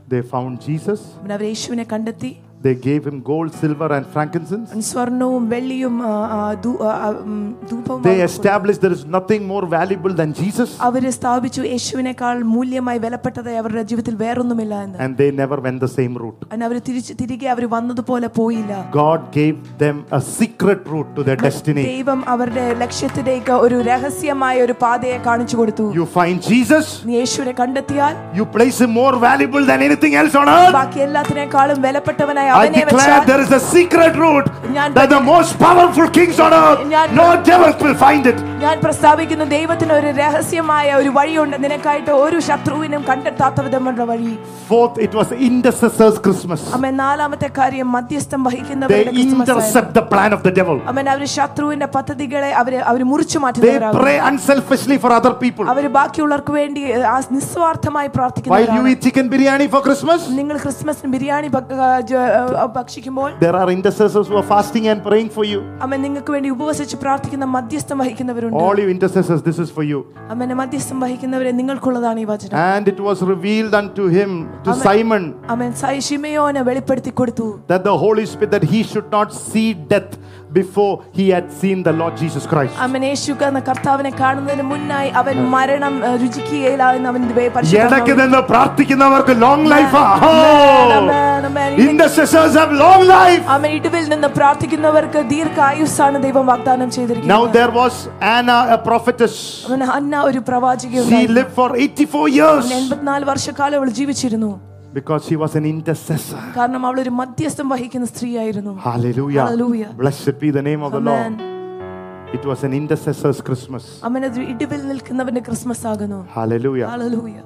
They found Jesus. അവൻ അവർ യേശുവിനെ കണ്ടെത്തി They gave him gold, silver, and frankincense. അവൻ സ്വർണവും വെള്ളിയും ആ, ആ, ധൂ- ആ, ആ, ഉം, ധൂപവും They അവർക്ക് കൊടുത്തു. established there is nothing more valuable than Jesus, അവര് സ്ഥാപിച്ചു യേശുവിനേക്കാൾ മൂല്യമായി വിലപ്പെട്ടതായി അവരുടെ ജീവിതത്തിൽ വേറൊന്നുമില്ല എന്ന് and they never went the same route. അവൻ അവർ തിരിച്ച് തിരികെ അവർ വന്നതുപോലെ പോയില്ല God gave them a secret route to their destiny. ദൈവം അവരുടെ ലക്ഷ്യത്തിലേക്ക് ഒരു രഹസ്യമായ ഒരു പാതയെ കാണിച്ചു കൊടുത്തു You find Jesus, നീ യേശുവിനെ കണ്ടെത്തിയാൽ you place him more valuable than anything else on earth. ബാക്കി എല്ലാത്തിനേക്കാളും വിലപ്പെട്ടവനായി I അവനെ declare വെച്ചാൽ there is a secret route ഞാൻ that the most powerful kings on earth, ഞാൻ- no devil will find it. ഞാൻ പ്രസ്താവിക്കുന്ന ദൈവത്തിന് ഒരു രഹസ്യമായ ഒരു വഴിയുണ്ട് നിനക്കായിട്ട് ഒരു ശത്രുവിനും കണ്ടെത്താത്ത വിധമുള്ള വഴി Fourth, it was intercessors' Christmas. അമ്മ നാലാമത്തെ കാര്യം മധ്യസ്ഥം They വഹിക്കുന്നവരുടെ ക്രിസ്മസ് ആയിരുന്നു. intercept the plan of the devil. അവൻ അവര് ശത്രുവിന്റെ പദ്ധതികളെ അവര് അവര് മുറിച്ചു They മാറ്റുന്നവരാകും pray unselfishly for other people. അവര് ബാക്കിയുള്ളവർക്ക് വേണ്ടി ആ നിസ്വാർത്ഥമായി While you പ്രാർത്ഥിക്കുന്നവരാണ് eat chicken biryani for Christmas, നിങ്ങൾ ക്രിസ്മസിന് ബിരിയാണി ഭക്ക- ആ, ജ- ആ, ഭക്ഷിക്കുമ്പോൾ there are intercessors who are fasting and praying for you. അമ്മ നിങ്ങൾക്ക് വേണ്ടി ഉപവസിച്ച് പ്രാർത്ഥിക്കുന്ന മധ്യസ്ഥം വഹിക്കുന്നവരുണ്ട് All you intercessors, this is for you. അമ്മനെ മധ്യസ്ഥം വഹിക്കുന്നവരെ നിങ്ങൾക്കുള്ളതാണ് ഈ വചനം And it was revealed unto him, to Amen. Simon, അവൻ ശിമയോനെ വെളിപ്പെടുത്തി കൊടുത്തു that the Holy Spirit, that he should not see death Before he had seen the Lord Jesus Christ. അവൻ യേശു എന്ന കർത്താവിനെ കാണുന്നതിന് മുന്നായി അവൻ മരണം രുചിക്കുകയില്ല എന്ന് അവൻ ഇടയ്ക്ക് നിന്ന് പ്രാർത്ഥിക്കുന്നവർക്ക് long life. Intercessors have long life. അവൻ ഇടിവിൽ നിന്ന് പ്രാർത്ഥിക്കുന്നവർക്ക് ദീർഘായുസ്സാണ് ദൈവം വാഗ്ദാനം Now now there was Anna, a prophetess. അവൻ അന്ന ഒരു She she lived for 84 years. എൺപത്തിനാല് വർഷക്കാലം അവൾ ജീവിച്ചിരുന്നു. Because she was an intercessor. കാരണം അവൾ ഒരു മധ്യസ്ഥം വഹിക്കുന്ന സ്ത്രീയായിരുന്നു Hallelujah. Hallelujah. Blessed be the name of the Lord. It was an intercessor's Christmas. ഇടിവിൽ നിൽക്കുന്നവന്റെ ക്രിസ്മസ് ആകുന്നു Hallelujah. Hallelujah.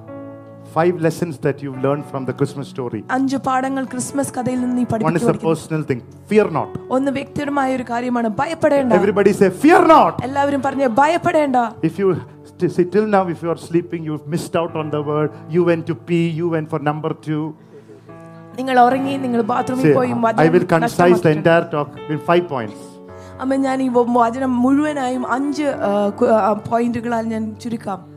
Five lessons that you've learned from the Christmas story. അഞ്ച് പാഠങ്ങൾ ക്രിസ്മസ് കഥയിൽ നിന്ന് നീ One is a personal thing. Fear not. ഒന്ന് വ്യക്തിപരമായ ഒരു കാര്യമാണ് ഭയപ്പെടേണ്ട Everybody say, Fear not. എല്ലാവരും പറഞ്ഞു ഭയപ്പെടേണ്ട If you see till now, if you are sleeping, you've missed out on the word. You went to pee, you went for number two. നിങ്ങൾ ഉറങ്ങി നിങ്ങൾ ബാത്റൂമിൽ Say, പോയി I will വചനം concise the നഷ്ടമാക്കിയിട്ടുണ്ട്. entire talk in five points. അമ്മ ഞാൻ ഈ വ- വചനം മുഴുവനായും അഞ്ച് ആ, കു- ആ, പോയിന്റുകളാൽ ഞാൻ ചുരുക്കാം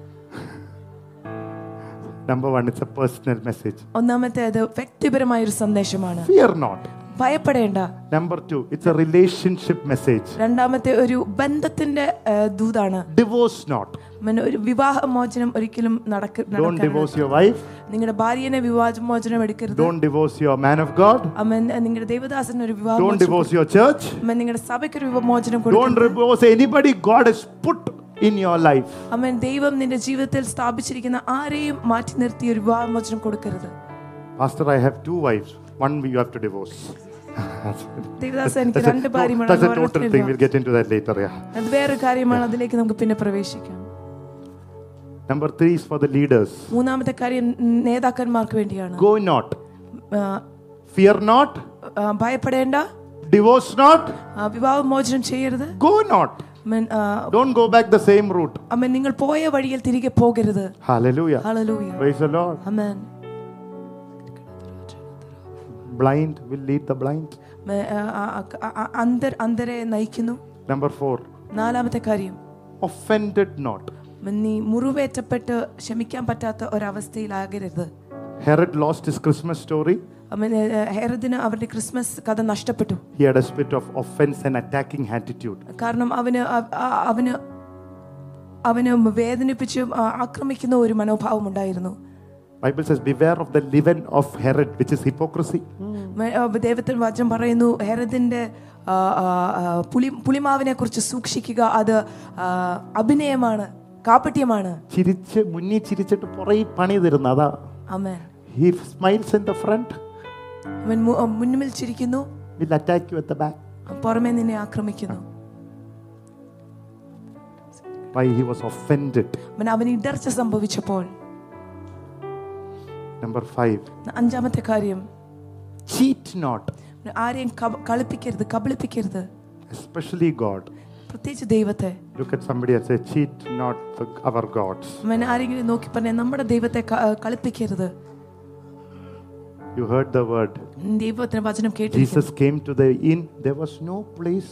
Number one, it's a personal message. ഒന്നാമത്തേത് വ്യക്തിപരമായ ഒരു സന്ദേശമാണ് Fear not. ഭയപ്പെടേണ്ട Number two, it's a relationship message. രണ്ടാമത്തെ ഒരു ബന്ധത്തിന്റെ ആ, ദൂതാണ് Divorce not. ഒരു വിവാഹമോചനം ഒരിക്കലും നടക്ക ഡോണ്ട് ഡിവോഴ്സ് യുവർ വൈഫ് നിങ്ങളുടെ ഭാര്യനെ വിവാഹമോചനം എടുക്കരുത്. Don't divorce your man of God amen നിങ്ങളുടെ ദൈവദാസൻ ഒരു വിവാഹ don't divorce your church amen നിങ്ങളുടെ സഭയ്ക്ക് ഒരു വിവാഹ കൊടുക്കരുത്. Don't divorce anybody God has put in your life amen ദൈവം നിന്റെ ജീവിതത്തിൽ സ്ഥാപിച്ചിരിക്കുന്ന ആരെയും മാറ്റി നിർത്തി ഒരു വിവാഹമോചനം കൊടുക്കരുത്. Pastor I have two wives one we have to divorce That's രണ്ട് that's a total thing. We'll get into that later. Yeah. Number three is for the leaders. മൂന്നാമത്തെ കാര്യം നേതാക്കന്മാർക്ക് വേണ്ടിയാണ് Go not. ആ, Fear not. ആ, ഭയപ്പെടേണ്ട Divorce not. ആ, വിവാഹ മോചനം ചെയ്യരുത് Go not. അമ്മൻ, ആ, Don't go back the same route. അമ്മൻ നിങ്ങൾ പോയ വഴിയിൽ തിരികെ പോകരുത് Hallelujah. Hallelujah Praise the Lord. Amman Blind will lead the blind. മ- ആ, ആ, ആ, ആ, അന്തർ അന്തരെ നയിക്കുന്നു Number four. നാലാമത്തെ കാര്യം Offended not. നീ മുറിവേറ്റപ്പെട്ട് ക്ഷമിക്കാൻ പറ്റാത്ത ഒരവസ്ഥയിലാകരുത്. Herod lost his Christmas story ഹെറദിന് അവരുടെ ക്രിസ്മസ് കഥ നഷ്ടപ്പെട്ടു. He had a spirit of offence and attacking attitude കാരണം അവന് അവന് അവനെ വേദനിപ്പിച്ച് ആക്രമിക്കുന്ന ഒരു മനോഭാവം ഉണ്ടായിരുന്നു. Bible says beware of the leaven of Herod which is hypocrisy ദൈവത്തിൽ വചനം പറയുന്നു ഹെറദിന്റെ പുലി പുളിമാവിനെ കുറിച്ച് സൂക്ഷിക്കുക അത് അഭിനയമാണ്. കാപ്പട്യമാണ് ചിരിച്ച് മുന്നി ചിരിച്ചിട്ട് പുറകിൽ പണി തരുന്ന അതാ. Amen. He smiles in the front അവൻ മുന്നിൽ ചിരിക്കുന്നു. Will attack you at the back പുറമേ നിന്നെ ആക്രമിക്കുന്നു. Why why was offended offended. അവൻ ഇടർച്ച സംഭവിച്ചപ്പോൾ. നമ്പർ 5 അഞ്ചാമത്തെ കാര്യം. ചീറ്റ് നോട്ട് ആരെയും കളിപ്പിക്കരുത് കബളിപ്പിക്കരുത്. എസ്പെഷ്യലി ഗോഡ് പ്രത്യേകിച്ച് ദൈവത്തെ look at somebody and say cheat not our gods അവൻ ആരെങ്കിലും നോക്കി പറഞ്ഞ നമ്മുടെ ദൈവത്തെ കളിപ്പിക്കരുത് you heard the word jesus came to the inn there was no place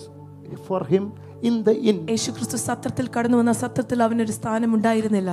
for him in the inn യേശു ക്രിസ്തു സത്രത്തിൽ കടന്നു വന്ന സത്രത്തിൽ അവനൊരു സ്ഥാനം ഉണ്ടായിരുന്നില്ല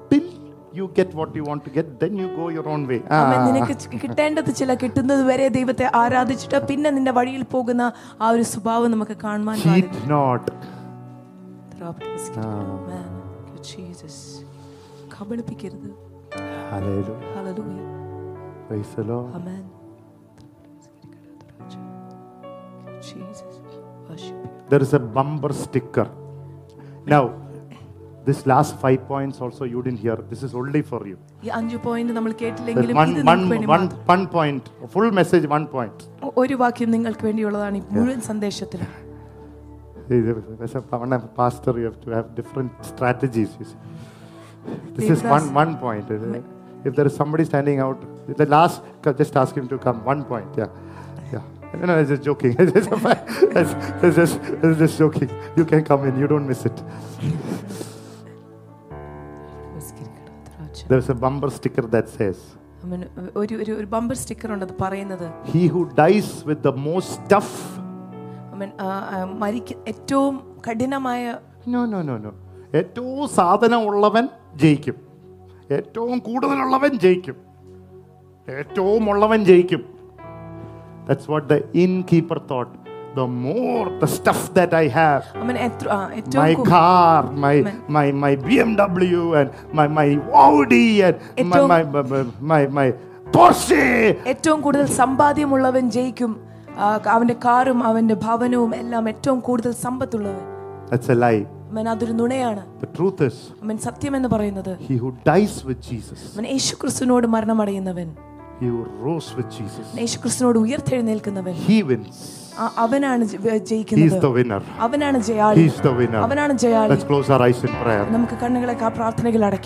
you get what you want to get then you go your own way നിനക്ക് കിട്ടേണ്ടത് ചില കിട്ടുന്നത് വരെ ദൈവത്തെ ആരാധിച്ചിട്ട് പിന്നെ നിന്റെ വഴിയിൽ പോകുന്ന ആ ഒരു സ്വഭാവം നമുക്ക് കാണുവാൻ not Jesus oh, കബളിപ്പിക്കരുത്. Hallelujah hallelujah praise the Lord amen Jesus. Worship. There is a bumper sticker. Now, this last five points also you didn't hear this is only for you ഈ അഞ്ചു പോയിന്റ് നമ്മൾ There's കേട്ടില്ലെങ്കിലും one, ഇത് one, നിങ്ങൾക്ക് വേണ്ടി one, മാത്രം. one point full message one point O- ഒരു വാക്യം നിങ്ങൾക്ക് വേണ്ടിയുള്ളതാണ് ഈ മുഴുവൻ സന്ദേശത്തിൽ As a when I'm a pastor, you have to have different strategies. You see. This is Devdas- one one point. If there is somebody standing out, the last, just ask him to come. One point. Yeah, yeah. No, no, I'm just joking. It's just, it's, it's just, it's just joking. You can come in. You don't miss it. There is a bumper sticker that says ഒരു ഒരു ഒരു bumper sticker ഉണ്ട് അത് പറയുന്നത്. He who dies with the most tough I mean മരിക്ക ഏറ്റവും കഠിനമായ no no no no ഏറ്റവും സാധന ഉള്ളവൻ ജയിക്കും. ഏറ്റവും കൂടുതലുള്ളവൻ ജയിക്കും. ഏറ്റവും ഉള്ളവൻ ജയിക്കും. That's what the innkeeper thought The more the stuff that I have, അവൻ എത്ര ആ, ഏറ്റവും my കൂ- car, my Amen. my my BMW and my my Audi and my ഏറ്റവും- my my, my, my Porsche. ഏറ്റവും കൂടുതൽ സമ്പാദ്യമുള്ളവൻ ജയിക്കും ആ, അവന്റെ കാറും അവന്റെ ഭവനവും എല്ലാം ഏറ്റവും കൂടുതൽ സമ്പത്തുള്ളവൻ That's a lie. അവൻ അതൊരു നുണയാണ് The truth is, അവൻ സത്യം എന്ന് പറയുന്നത് he who dies with Jesus, അവൻ യേശു ക്രിസ്തുവിനോട് മരണമടയുന്നവൻ he who rose with Jesus, യേശു ക്രിസ്തുവിനോട് ഉയർത്തെഴുന്നേൽക്കുന്നവൻ he wins. ആ- അവനാണ് ജ- He is ജയിക്കുന്നത് the winner. അവനാണ് ജയാളി He is the winner. അവനാണ് ജയാളി Let's close our eyes in prayer. നമുക്ക് കണ്ണുകളെ ആ പ്രാർത്ഥനകൾ അടയ്ക്കാം